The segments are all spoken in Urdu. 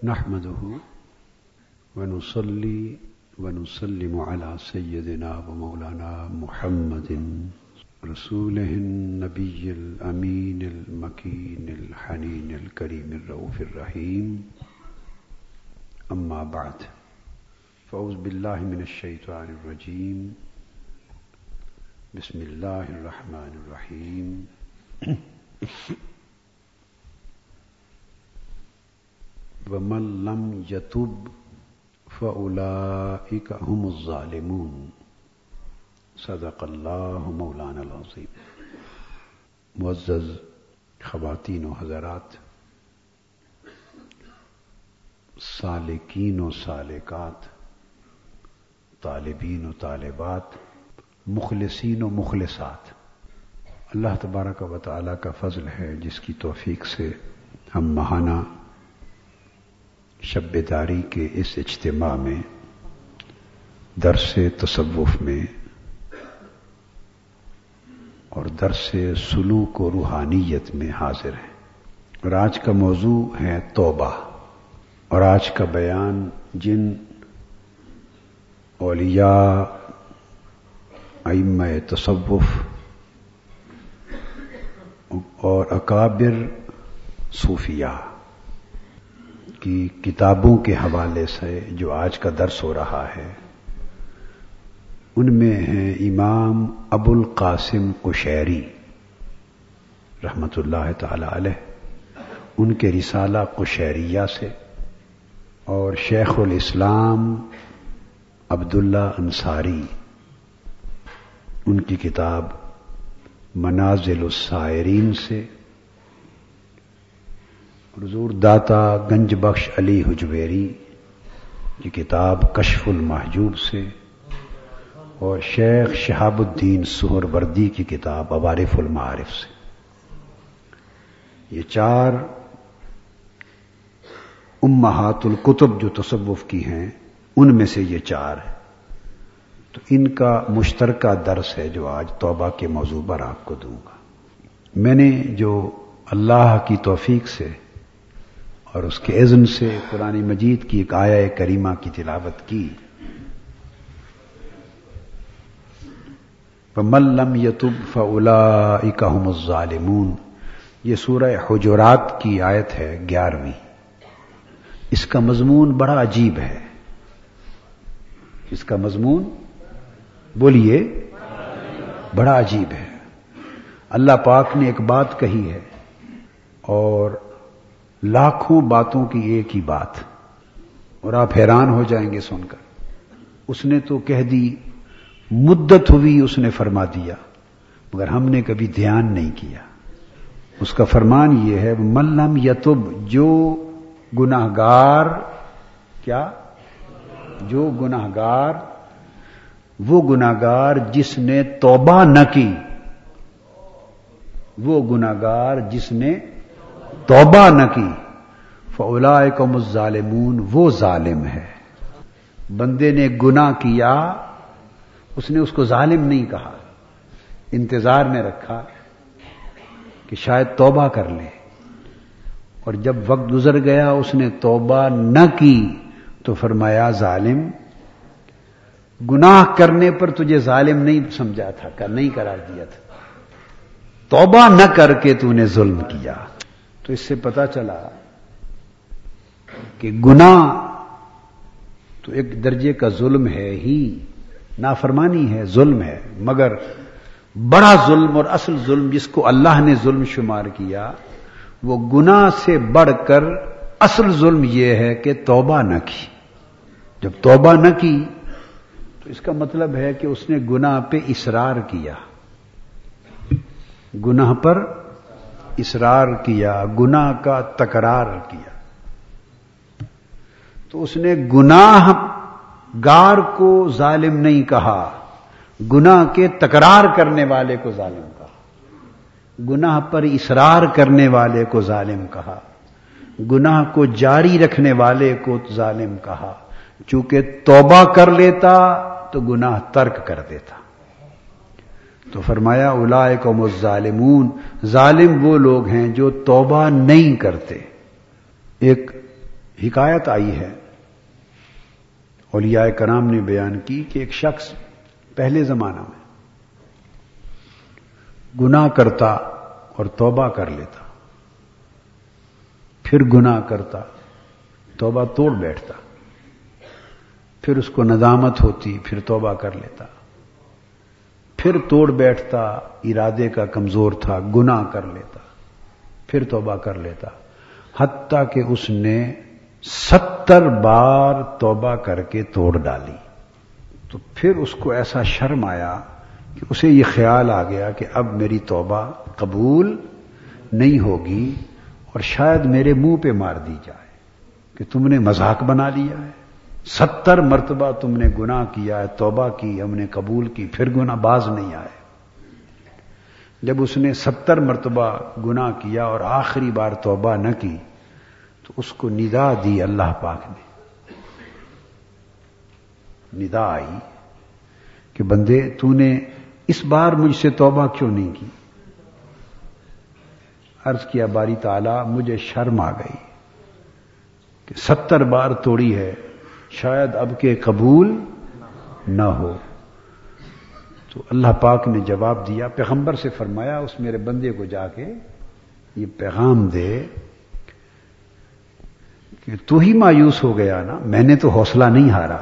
نحمده ونصلي ونسلم على سيدنا ومولانا محمد رسوله النبي الأمين المكين الحنين الكريم الرؤوف الرحيم. أما بعد، فأعوذ بالله من الشيطان الرجيم. بسم الله الرحمن الرحيم. ومن لم يتب فأولئك هم الظالمون صدق الله مولانا العظيم معزز خواتین و حضرات، سالکین و سالکات، طالبین و طالبات، مخلصین و مخلصات، اللہ تبارک و تعالی کا فضل ہے جس کی توفیق سے ہم ماہانہ شب داری کے اس اجتماع میں، درس تصوف میں، اور درس سلوک و روحانیت میں حاضر ہیں۔ اور آج کا موضوع ہے توبہ۔ اور آج کا بیان جن اولیاء، ائمہ تصوف اور اکابر صوفیہ کی کتابوں کے حوالے سے جو آج کا درس ہو رہا ہے، ان میں ہیں امام ابو القاسم قشیری، رحمت اللہ تعالی علیہ، ان کے رسالہ قشیریہ سے، اور شیخ الاسلام عبداللہ انصاری، ان کی کتاب منازل السائرین سے حضور داتا گنج بخش علی حجویری کی کتاب کشف المحجوب سے اور شیخ شہاب الدین سہر وردی کی کتاب عوارف المعارف سے۔ یہ چار امہات القتب جو تصوف کی ہیں، ان میں سے یہ چار ہے تو ان کا مشترکہ درس ہے جو آج توبہ کے موضوع پر آپ کو دوں گا۔ میں نے جو اللہ کی توفیق سے اور اس کے اذن سے قرآن مجید کی ایک آیا کریمہ کی تلاوت کی۔ ملم یتب فلا اکم الظالمون۔ یہ سورہ حجرات کی آیت ہے گیارہویں۔ اس کا مضمون بڑا عجیب ہے۔ اس کا مضمون بولیے، بڑا عجیب ہے۔ اللہ پاک نے ایک بات کہی ہے اور لاکھوں باتوں کی ایک ہی بات۔ اور آپ حیران ہو جائیں گے سن کر۔ اس نے تو کہہ دی، مدت ہوئی اس نے فرما دیا، مگر ہم نے کبھی دھیان نہیں کیا۔ اس کا فرمان یہ ہے ملم یتب، جو گناہ گار کیا؟ جو گناہ گار وہ گناگار جس نے توبہ نہ کی، وہ گناگار جس نے توبہ نہ کی فولا کو ظالمون وہ ظالم ہے۔ بندے نے گنا کیا، اس نے اس کو ظالم نہیں کہا، انتظار میں رکھا کہ شاید توبہ کر لے۔ اور جب وقت گزر گیا، اس نے توبہ نہ کی تو فرمایا، ظالم، گناہ کرنے پر تجھے ظالم نہیں سمجھا تھا کہ نہیں قرار دیا تھا۔ توبہ نہ کر کے تو نے ظلم کیا۔ تو اس سے پتا چلا کہ گناہ تو ایک درجے کا ظلم ہے ہی، نافرمانی ہے، ظلم ہے۔ مگر بڑا ظلم اور اصل ظلم جس کو اللہ نے ظلم شمار کیا، وہ گناہ سے بڑھ کر اصل ظلم یہ ہے کہ توبہ نہ کی۔ جب توبہ نہ کی، تو اس کا مطلب ہے کہ اس نے گناہ پہ اصرار کیا۔ گناہ پر اصرار کیا، گناہ کا تکرار کیا۔ تو اس نے گناہ گار کو ظالم نہیں کہا، گناہ کے تکرار کرنے والے کو ظالم کہا۔ گناہ پر اصرار کرنے والے کو ظالم کہا۔ گناہ کو جاری رکھنے والے کو ظالم کہا۔ چونکہ توبہ کر لیتا تو گناہ ترک کر دیتا۔ تو فرمایا اولائے کو ظالمون ظالم وہ لوگ ہیں جو توبہ نہیں کرتے۔ ایک حکایت آئی ہے۔ اولیاء کرام نے بیان کی کہ ایک شخص پہلے زمانہ میں گناہ کرتا اور توبہ کر لیتا۔ پھر گناہ کرتا، توبہ توڑ بیٹھتا۔ پھر اس کو ندامت ہوتی، پھر توبہ کر لیتا۔ پھر توڑ بیٹھتا، ارادے کا کمزور تھا، گناہ کر لیتا، پھر توبہ کر لیتا۔ حتیٰ کہ اس نے ستر بار توبہ کر کے توڑ ڈالی۔ تو پھر اس کو ایسا شرم آیا کہ اسے یہ خیال آ گیا کہ اب میری توبہ قبول نہیں ہوگی اور شاید میرے منہ پہ مار دی جائے کہ تم نے مذاق بنا لیا ہے۔ ستر مرتبہ تم نے گناہ کیا ہے، توبہ کی، ہم نے قبول کی، پھر گناہ باز نہیں آئے۔ جب اس نے ستر مرتبہ گناہ کیا اور آخری بار توبہ نہ کی، تو اس کو ندا دی اللہ پاک نے۔ ندا آئی کہ بندے، تو نے اس بار مجھ سے توبہ کیوں نہیں کی؟ عرض کیا، باری تعالی، مجھے شرم آ گئی کہ ستر بار توڑی ہے شاید اب کے قبول نہ ہو۔ تو اللہ پاک نے جواب دیا، پیغمبر سے فرمایا، اس میرے بندے کو جا کے یہ پیغام دے کہ تو ہی مایوس ہو گیا نا، میں نے تو حوصلہ نہیں ہارا۔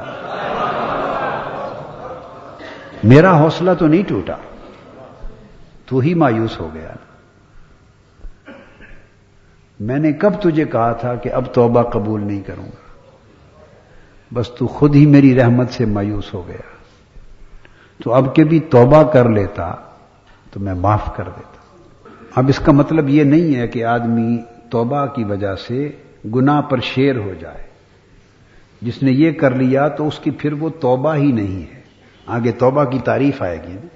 میرا حوصلہ تو نہیں ٹوٹا۔ تو ہی مایوس ہو گیا۔ نا میں نے کب تجھے کہا تھا کہ اب توبہ قبول نہیں کروں گا؟ بس تو خود ہی میری رحمت سے مایوس ہو گیا۔ تو اب کے بھی توبہ کر لیتا تو میں معاف کر دیتا۔ اب اس کا مطلب یہ نہیں ہے کہ آدمی توبہ کی وجہ سے گنا پر شیر ہو جائے۔ جس نے یہ کر لیا تو اس کی پھر وہ توبہ ہی نہیں ہے۔ آگے توبہ کی تعریف آئے گی۔ نا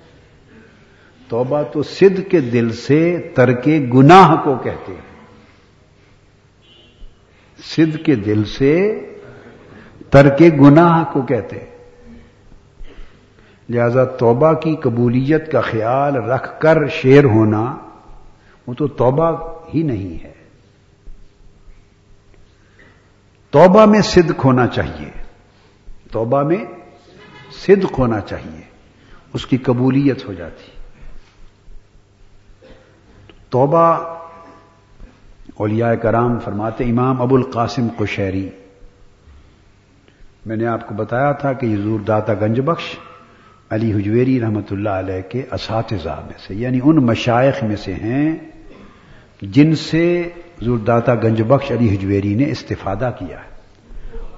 توبہ تو سدھ کے دل سے ترک گناہ کو کہتے ہیں۔ سدھ کے دل سے ترک گناہ کو کہتے لہذا توبہ کی قبولیت کا خیال رکھ کر شیر ہونا، وہ تو توبہ ہی نہیں ہے۔ توبہ میں صدق ہونا چاہیے۔ توبہ میں صدق ہونا چاہیے۔ اس کی قبولیت ہو جاتی۔ توبہ اولیاء کرام فرماتے امام ابو القاسم قشیری میں نے آپ کو بتایا تھا کہ یہ زور داتا گنج بخش علی حجویری رحمت اللہ علیہ کے اساتذہ میں سے یعنی ان مشائق میں سے ہیں جن سے زورداتا گنج بخش علی حجویری نے استفادہ کیا ہے۔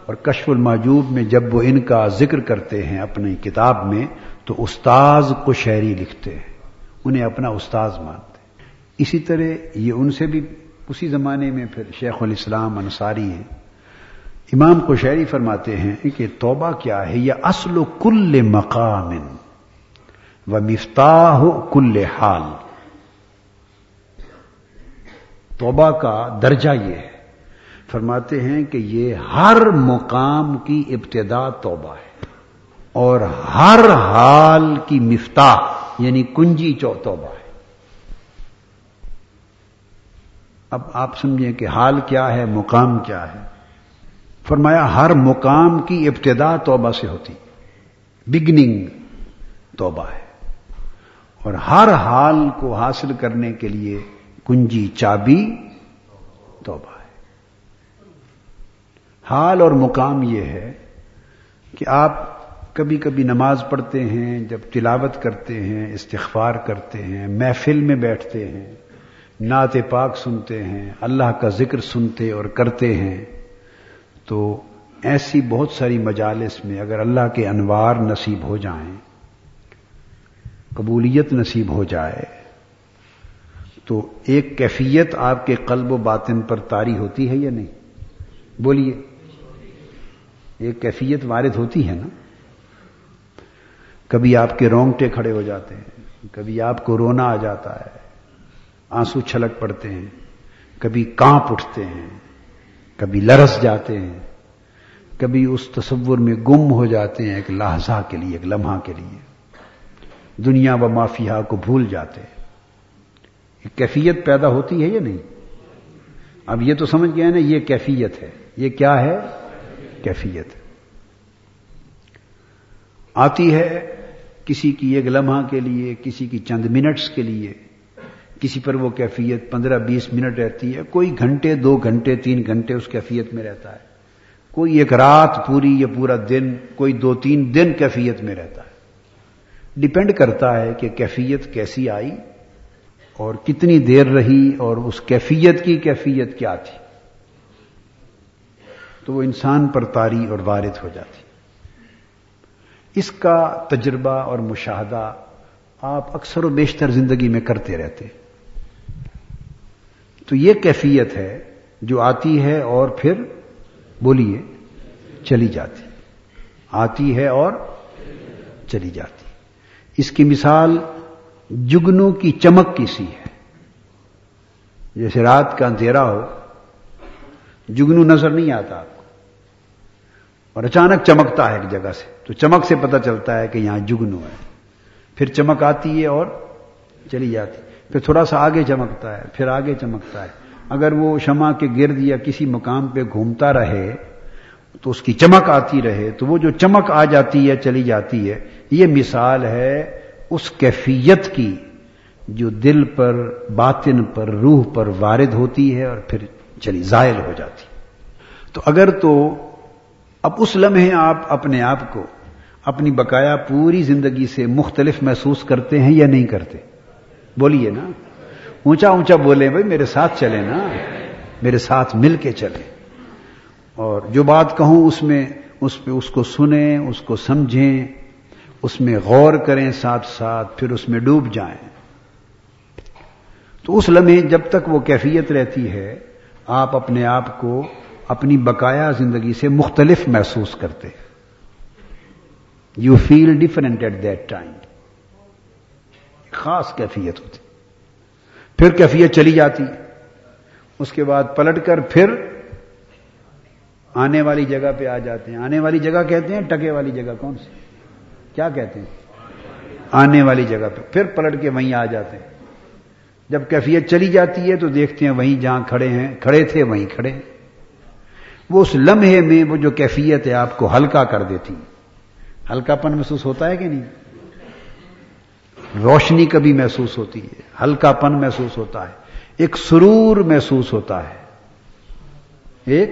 اور کشف الماجوب میں جب وہ ان کا ذکر کرتے ہیں اپنی کتاب میں، تو استاذ کو شہری لکھتے ہیں، انہیں اپنا استاذ مانتے ہیں۔ اسی طرح یہ ان سے بھی، اسی زمانے میں پھر شیخ الاسلام انصاری ہیں۔ امام کو شہری فرماتے ہیں کہ توبہ کیا ہے؟ یہ اصل و کل مقام و مفتاح کل حال۔ توبہ کا درجہ یہ ہے۔ فرماتے ہیں کہ یہ ہر مقام کی ابتدا توبہ ہے اور ہر حال کی مفتاح یعنی کنجی چو توبہ ہے۔ اب آپ سمجھیں کہ حال کیا ہے، مقام کیا ہے۔ فرمایا، ہر مقام کی ابتدا توبہ سے ہوتی بگننگ توبہ ہے۔ اور ہر حال کو حاصل کرنے کے لیے کنجی چابی توبہ ہے۔ حال اور مقام یہ ہے کہ آپ کبھی کبھی نماز پڑھتے ہیں، جب تلاوت کرتے ہیں، استغفار کرتے ہیں، محفل میں بیٹھتے ہیں، نعت پاک سنتے ہیں، اللہ کا ذکر سنتے اور کرتے ہیں۔ تو ایسی بہت ساری مجالس میں اگر اللہ کے انوار نصیب ہو جائیں، قبولیت نصیب ہو جائے، تو ایک کیفیت آپ کے قلب و باطن پر تاری ہوتی ہے یا نہیں؟ بولیے، ایک کیفیت وارد ہوتی ہے نا؟ کبھی آپ کے رونگٹے کھڑے ہو جاتے ہیں، کبھی آپ کو رونا آ جاتا ہے، آنسو چھلک پڑتے ہیں، کبھی کانپ اٹھتے ہیں کبھی لرس جاتے ہیں، کبھی اس تصور میں گم ہو جاتے ہیں ایک لہذا کے لیے، ایک لمحہ کے لیے۔ دنیا و مافیا کو بھول جاتے ہیں۔ ایک کیفیت پیدا ہوتی ہے یا نہیں؟ اب یہ تو سمجھ گیا نا، یہ کیفیت ہے۔ یہ کیا ہے؟ کیفیت آتی ہے کسی کی ایک لمحہ کے لیے، کسی کی چند منٹس کے لیے۔ کسی پر وہ کیفیت پندرہ بیس منٹ رہتی ہے، کوئی گھنٹے، دو گھنٹے، تین گھنٹے اس کیفیت میں رہتا ہے۔ کوئی ایک رات پوری یا پورا دن، کوئی دو تین دن کیفیت میں رہتا ہے۔ ڈپینڈ کرتا ہے کہ کیفیت کیسی آئی اور کتنی دیر رہی اور اس کیفیت کی کیفیت کیا تھی۔ تو وہ انسان پر تاری اور وارد ہو جاتی۔ اس کا تجربہ اور مشاہدہ آپ اکثر و بیشتر زندگی میں کرتے رہتے۔ تو یہ کیفیت ہے جو آتی ہے اور پھر بولیے، چلی جاتی۔ آتی ہے اور چلی جاتی۔ اس کی مثال جگنوں کی چمک کی سی ہے۔ جیسے رات کا اندھیرا ہو جگنو نظر نہیں آتا آپ کو۔ اور اچانک چمکتا ہے ایک جگہ سے۔ تو چمک سے پتہ چلتا ہے کہ یہاں جگنو ہے پھر چمک آتی ہے اور چلی جاتی۔ پھر تھوڑا سا آگے چمکتا ہے، پھر آگے چمکتا ہے۔ اگر وہ شمع کے گرد یا کسی مقام پہ گھومتا رہے، تو اس کی چمک آتی رہے، تو وہ جو چمک آ جاتی ہے، چلی جاتی ہے، یہ مثال ہے اس کیفیت کی جو دل پر، باطن پر، روح پر وارد ہوتی ہے اور پھر چلی، زائل ہو جاتی۔ تو اگر تو اب اس لمحے آپ اپنے آپ کو اپنی بقایا پوری زندگی سے مختلف محسوس کرتے ہیں یا نہیں کرتے؟ بولیے نا۔ اونچا اونچا بولیں بھائی، میرے ساتھ چلیں نا۔ میرے ساتھ مل کے چلیں اور جو بات کہوں، اس میں اس پہ اس کو سنیں، اس کو سمجھیں، اس میں غور کریں ساتھ ساتھ، پھر اس میں ڈوب جائیں۔ تو اس لمحے جب تک وہ کیفیت رہتی ہے، آپ اپنے آپ کو اپنی بقایا زندگی سے مختلف محسوس کرتے۔ You feel different at that time خاص کیفیت ہوتی۔ پھر کیفیت چلی جاتی۔ اس کے بعد پلٹ کر پھر آنے والی جگہ پہ آ جاتے ہیں۔ آنے والی جگہ کہتے ہیں، ٹکے والی جگہ کون سی؟ کیا کہتے ہیں؟ آنے والی جگہ پہ۔ پھر پلٹ کے وہیں آ جاتے ہیں۔ جب کیفیت چلی جاتی ہے تو دیکھتے ہیں وہیں جہاں کھڑے ہیں، کھڑے تھے وہیں کھڑے وہ اس لمحے میں وہ جو کیفیت ہے، آپ کو ہلکا کر دیتی۔ ہلکا پن محسوس ہوتا ہے کہ نہیں؟ روشنی کبھی محسوس ہوتی ہے ہلکا پن محسوس ہوتا ہے، ایک سرور محسوس ہوتا ہے۔ ایک؟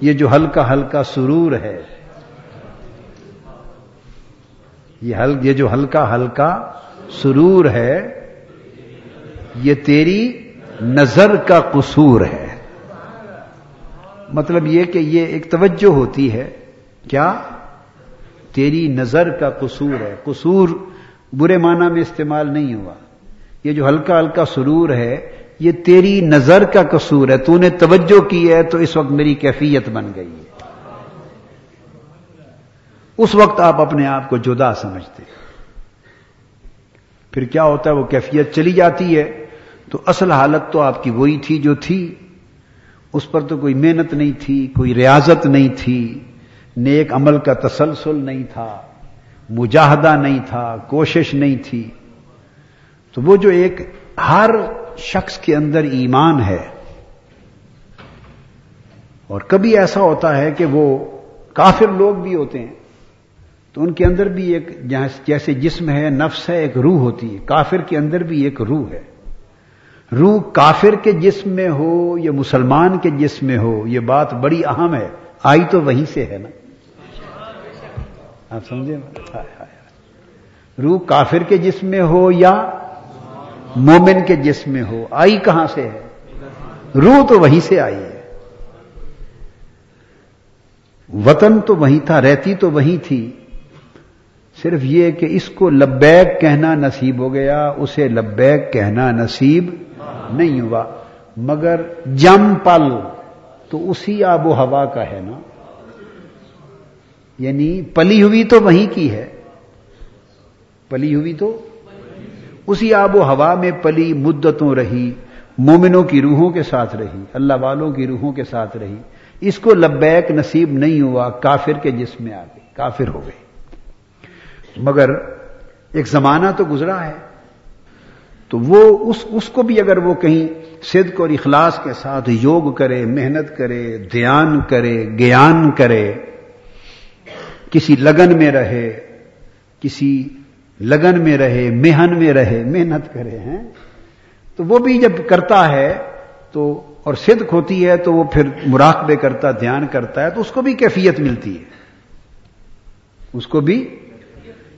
یہ جو ہلکا ہلکا سرور ہے یہ جو ہلکا ہلکا سرور ہے، یہ تیری نظر کا قصور ہے۔ مطلب یہ کہ یہ ایک توجہ ہوتی ہے، کیا؟ تیری نظر کا قصور ہے، قصور برے معنی میں استعمال نہیں ہوا۔ یہ جو ہلکا ہلکا سرور ہے، یہ تیری نظر کا قصور ہے۔ تو نے توجہ کی ہے تو اس وقت میری کیفیت بن گئی ہے۔ اس وقت آپ اپنے آپ کو جدا سمجھتے پھر کیا ہوتا ہے؟ وہ کیفیت چلی جاتی ہے۔ تو اصل حالت تو آپ کی وہی تھی جو تھی۔ اس پر تو کوئی محنت نہیں تھی، کوئی ریاضت نہیں تھی۔ نیک عمل کا تسلسل نہیں تھا۔ مجاہدہ نہیں تھا، کوشش نہیں تھی۔ تو وہ جو ایک ہر شخص کے اندر ایمان ہے، اور کبھی ایسا ہوتا ہے کہ وہ کافر لوگ بھی ہوتے ہیں، تو ان کے اندر بھی ایک جیسے جسم ہے، نفس ہے، ایک روح ہوتی ہے۔ کافر کے اندر بھی ایک روح ہے۔ روح کافر کے جسم میں ہو یا مسلمان کے جسم میں ہو، یہ بات بڑی اہم ہے۔ آئی تو وہیں سے ہے نا۔ آپ سمجھے روح کافر کے جسم میں ہو یا مومن کے جسم میں ہو؟ آئی کہاں سے ہے؟ روح تو وہیں سے آئی ہے۔ وطن تو وہیں تھا، رہتی تو وہیں تھی۔ صرف یہ کہ اس کو لبیک کہنا نصیب ہو گیا، اسے لبیک کہنا نصیب نہیں ہوا۔ مگر جم پل تو اسی آب و ہوا کا ہے نا؟ یعنی پلی ہوئی تو وہیں کی ہے؟ پلی ہوئی تو اسی آب و ہوا میں پلی مدتوں رہی، مومنوں کی روحوں کے ساتھ رہی، اللہ والوں کی روحوں کے ساتھ رہی۔ اس کو لبیک نصیب نہیں ہوا، کافر کے جسم میں آ گئی، کافر ہو گئی۔ مگر ایک زمانہ تو گزرا ہے، تو وہ اس اس کو بھی اگر وہ کہیں صدق اور اخلاص کے ساتھ یوگ کرے، محنت کرے، دھیان کرے، گیان کرے کسی لگن میں رہے، کسی لگن میں رہے، مہن میں رہے، محنت کرے ہیں، تو وہ بھی جب کرتا ہے تو اور صدق ہوتی ہے تو وہ پھر مراقبے کرتا، دھیان کرتا ہے، تو اس کو بھی کیفیت ملتی ہے۔ اس کو بھی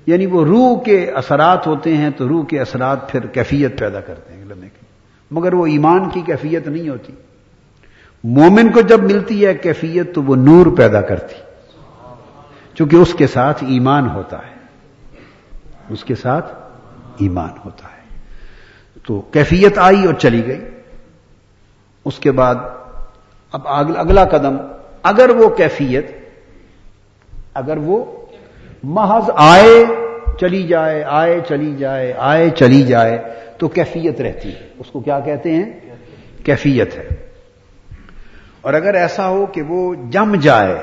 یعنی وہ روح کے اثرات ہوتے ہیں تو روح کے اثرات پھر کیفیت پیدا کرتے ہیں لمحے کی۔ مگر وہ ایمان کی کیفیت نہیں ہوتی۔ مومن کو جب ملتی ہے کیفیت تو وہ نور پیدا کرتی۔ چونکہ اس کے ساتھ ایمان ہوتا ہے۔ اس کے ساتھ ایمان ہوتا ہے۔ تو کیفیت آئی اور چلی گئی۔ اس کے بعد اب اگلا قدم، اگر وہ کیفیت، اگر وہ محض آئے چلی جائے، آئے چلی جائے، آئے چلی جائے، تو کیفیت رہتی ہے۔ اس کو کیا کہتے ہیں؟ کیفیت ہے۔ اور اگر ایسا ہو کہ وہ جم جائے،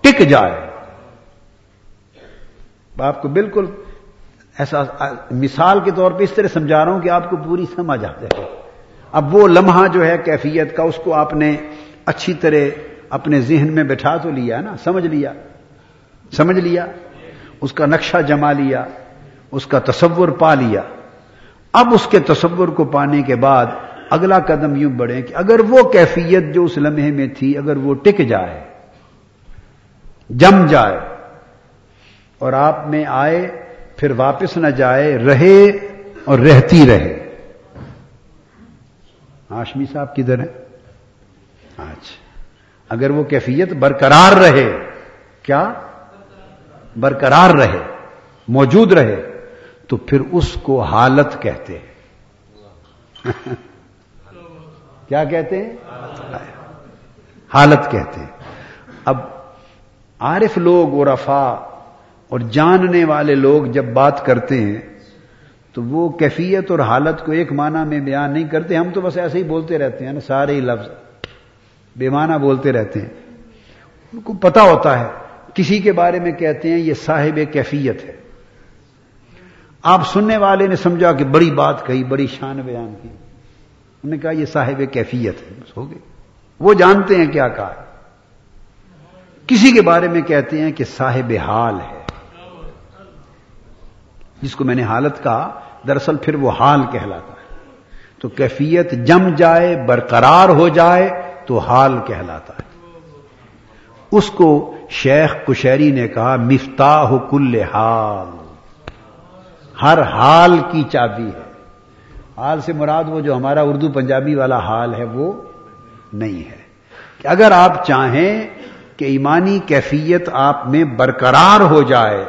ٹک جائے آپ کو بالکل ایسا مثال کے طور پہ اس طرح سمجھا رہا ہوں کہ آپ کو پوری سمجھ آ جائے اب وہ لمحہ جو ہے کیفیت کا، اس کو آپ نے اچھی طرح اپنے ذہن میں بٹھا تو لیا نا، سمجھ لیا۔ سمجھ لیا۔ اس کا نقشہ جما لیا۔ اس کا تصور پا لیا۔ اب اس کے تصور کو پانے کے بعد اگلا قدم یوں بڑھے کہ اگر وہ کیفیت جو اس لمحے میں تھی، اگر وہ ٹک جائے، جم جائے اور آپ میں آئے، پھر واپس نہ جائے، رہے اور رہتی رہے۔ ہاشمی صاحب کدھر ہے اچھا۔ اگر وہ کیفیت برقرار رہے، کیا؟ برقرار رہے، موجود رہے، تو پھر اس کو حالت کہتے ہیں۔ کیا کہتے ہیں؟ حالت کہتے ہیں۔ اب عارف لوگ اور افا اور جاننے والے لوگ جب بات کرتے ہیں، تو وہ کیفیت اور حالت کو ایک معنی میں بیان نہیں کرتے۔ ہم تو بس ایسے ہی بولتے رہتے ہیں نا سارے ہی لفظ بے معنی بولتے رہتے ہیں۔ ان کو پتا ہوتا ہے، کسی کے بارے میں کہتے ہیں، یہ صاحب کیفیت ہے۔ آپ سننے والے نے سمجھا کہ بڑی بات کہی، بڑی شان بیان کی۔ انہوں نے کہا، یہ صاحب کیفیت ہے، بس ہو گئے۔ وہ جانتے ہیں کیا کہا کسی کے بارے میں کہتے ہیں کہ صاحب حال ہے۔ جس کو میں نے حالت کہا، دراصل پھر وہ حال کہلاتا ہے۔ تو کیفیت جم جائے، برقرار ہو جائے، تو حال کہلاتا ہے۔ اس کو شیخ کشیری نے کہا، مفتاح کل حال۔ ہر حال کی چابی ہے۔ حال سے مراد وہ جو ہمارا اردو پنجابی والا حال ہے، وہ نہیں ہے۔ کہ اگر آپ چاہیں کہ ایمانی کیفیت آپ میں برقرار ہو جائے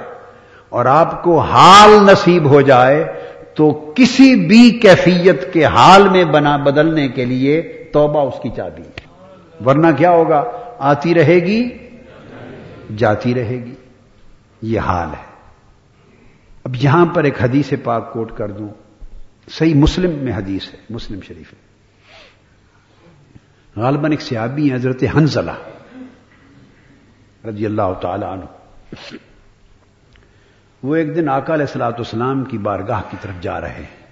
اور آپ کو حال نصیب ہو جائے تو کسی بھی کیفیت کے حال میں بنا بدلنے کے لیے توبہ اس کی چابی ورنہ کیا ہوگا؟ آتی رہے گی، جاتی رہے گی۔ یہ حال ہے۔ اب یہاں پر ایک حدیث پاک کوٹ کر دوں۔ صحیح مسلم میں حدیث ہے، مسلم شریف ہے۔ غالباً ایک سیابی ہیں، حضرت حنزلہ رضی اللہ تعالی عنہ۔ وہ ایک دن آقا علیہ السلاۃ اسلام کی بارگاہ کی طرف جا رہے ہیں۔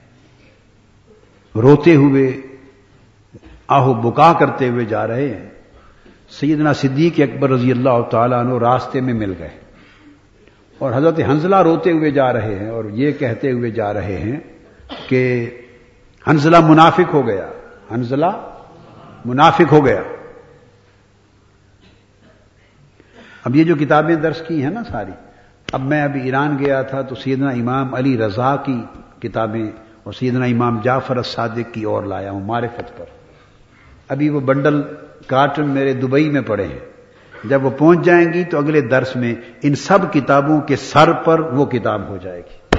روتے ہوئے، آہو بکا کرتے ہوئے جا رہے ہیں۔ سیدنا صدیق اکبر رضی اللہ تعالیٰ عنہ راستے میں مل گئے۔ اور حضرت حنزلہ روتے ہوئے جا رہے ہیں اور یہ کہتے ہوئے جا رہے ہیں کہ حنزلہ منافق ہو گیا۔ حنزلہ منافق ہو گیا۔ اب یہ جو کتابیں درس کی ہیں نا ساری اب میں ابھی ایران گیا تھا تو سیدنا امام علی رضا کی کتابیں اور سیدنا امام جعفر الصادق کی اور لایا ہوں معرفت پر۔ ابھی وہ بنڈل کارٹن میرے دبئی میں پڑے ہیں۔ جب وہ پہنچ جائیں گی تو اگلے درس میں ان سب کتابوں کے سر پر وہ کتاب ہو جائے گی۔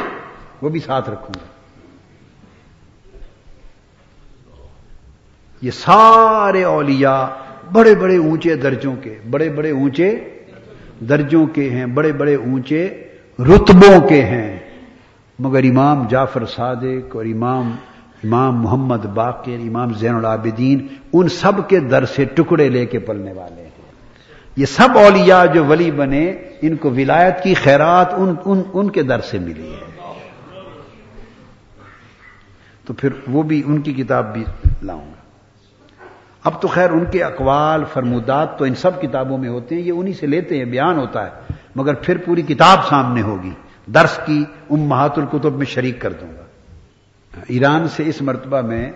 وہ بھی ساتھ رکھوں گا۔ یہ سارے اولیاء بڑے بڑے اونچے درجوں کے، بڑے بڑے اونچے درجوں کے ہیں بڑے بڑے اونچے رتبوں کے ہیں۔ مگر امام جعفر صادق اور امام امام محمد باقر امام زین العابدین ان سب کے در سے ٹکڑے لے کے پلنے والے ہیں۔ یہ سب اولیاء جو ولی بنے ان کو ولایت کی خیرات ان ان, ان کے در سے ملی ہے۔ تو پھر وہ بھی ان کی کتاب بھی لاؤں۔ اب تو خیر ان کے اقوال، فرمودات تو ان سب کتابوں میں ہوتے ہیں، یہ انہی سے لیتے ہیں، بیان ہوتا ہے، مگر پھر پوری کتاب سامنے ہوگی، درس کی ام محات القتب میں شریک کر دوں گا۔ ایران سے اس مرتبہ میں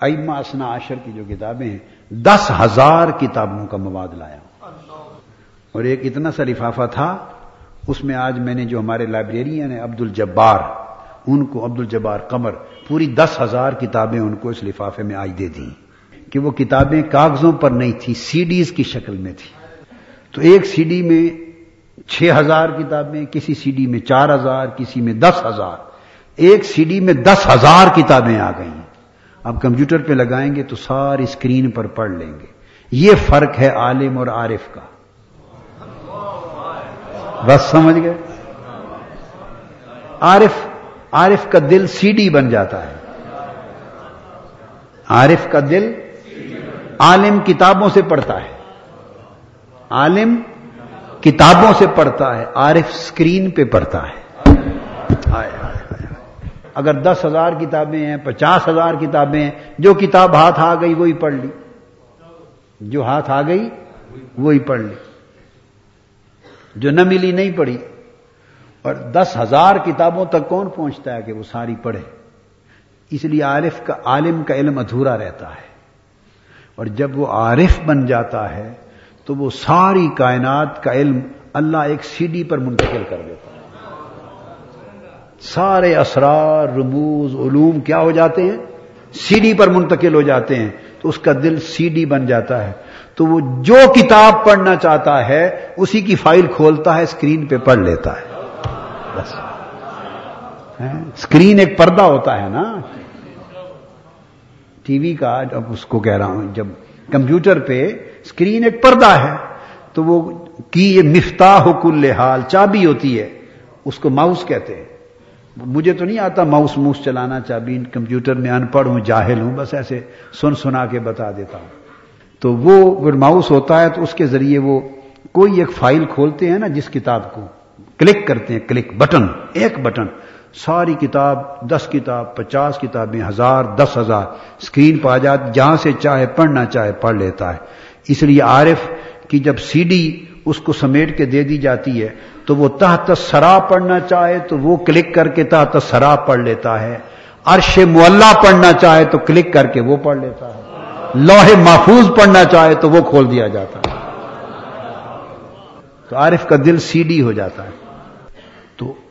ایما اسنا عشر کی جو کتابیں ہیں، دس ہزار کتابوں کا مواد لایا۔ اور ایک اتنا سا لفافہ تھا، اس میں آج میں نے جو ہمارے لائبریرین ہیں عبد الجبار ان کو عبد الجبار قمر، پوری دس ہزار کتابیں ان کو اس لفافے میں آج دے دی کہ وہ کتابیں کاغذوں پر نہیں تھی سی ڈیز کی شکل میں تھی تو ایک سی ڈی میں چھ ہزار کتابیں، کسی سی ڈی میں چار ہزار، کسی میں دس ہزار۔ ایک سی ڈی میں دس ہزار کتابیں آ گئی اب کمپیوٹر پہ لگائیں گے تو ساری اسکرین پر پڑھ لیں گے۔ یہ فرق ہے عالم اور عارف کا۔ بس سمجھ گئے؟ عارف عارف کا دل سی ڈی بن جاتا ہے۔ عارف کا دل عالم کتابوں سے پڑھتا ہے۔ عالم کتابوں سے پڑھتا ہے، عارف اسکرین پہ پڑھتا ہے۔ اگر دس ہزار کتابیں ہیں، پچاس ہزار کتابیں ہیں، جو کتاب ہاتھ آ گئی وہی پڑھ لی۔ جو ہاتھ آ گئی وہی پڑھ لی۔ جو نہ ملی نہیں پڑھی۔ اور دس ہزار کتابوں تک کون پہنچتا ہے کہ وہ ساری پڑھے؟ اس لیے عارف کا، عالم کا علم ادھورا رہتا ہے۔ اور جب وہ عارف بن جاتا ہے تو وہ ساری کائنات کا علم اللہ ایک سی ڈی پر منتقل کر دیتا ہے۔ سارے اسرار، رموز، علوم کیا ہو جاتے ہیں؟ سی ڈی پر منتقل ہو جاتے ہیں۔ تو اس کا دل سی ڈی بن جاتا ہے۔ تو وہ جو کتاب پڑھنا چاہتا ہے، اسی کی فائل کھولتا ہے، اسکرین پہ پڑھ لیتا ہے۔ بس۔ ہاں؟ اسکرین ایک پردہ ہوتا ہے نا۔ ٹی وی کا جب اس کو کہہ رہا ہوں، جب کمپیوٹر پہ اسکرین ایک پردہ ہے، تو وہ کی یہ مفتاح کل حال چابی ہوتی ہے، اس کو ماؤس کہتے ہیں۔ مجھے تو نہیں آتا ماؤس موس چلانا چابی، کمپیوٹر میں ان پڑھ ہوں، جاہل ہوں، بس ایسے سن سنا کے بتا دیتا ہوں۔ تو وہ ماؤس ہوتا ہے تو اس کے ذریعے وہ کوئی ایک فائل کھولتے ہیں نا، جس کتاب کو کلک کرتے ہیں، کلک بٹن، ایک بٹن۔ ساری کتاب، دس کتاب، پچاس کتابیں، ہزار، دس ہزار اسکرین پہ آ جات جہاں سے چاہے پڑھنا چاہے پڑھ لیتا ہے۔ اس لیے عارف کی جب سی ڈی اس کو سمیٹ کے دے دی جاتی ہے، تو وہ تحت سرا پڑھنا چاہے تو وہ کلک کر کے تحت سرا پڑھ لیتا ہے۔ عرش معلہ پڑھنا چاہے تو کلک کر کے وہ پڑھ لیتا ہے۔ لوہے محفوظ پڑھنا چاہے تو وہ کھول دیا جاتا ہے۔ تو عارف کا دل سی ڈی ہو جاتا ہے۔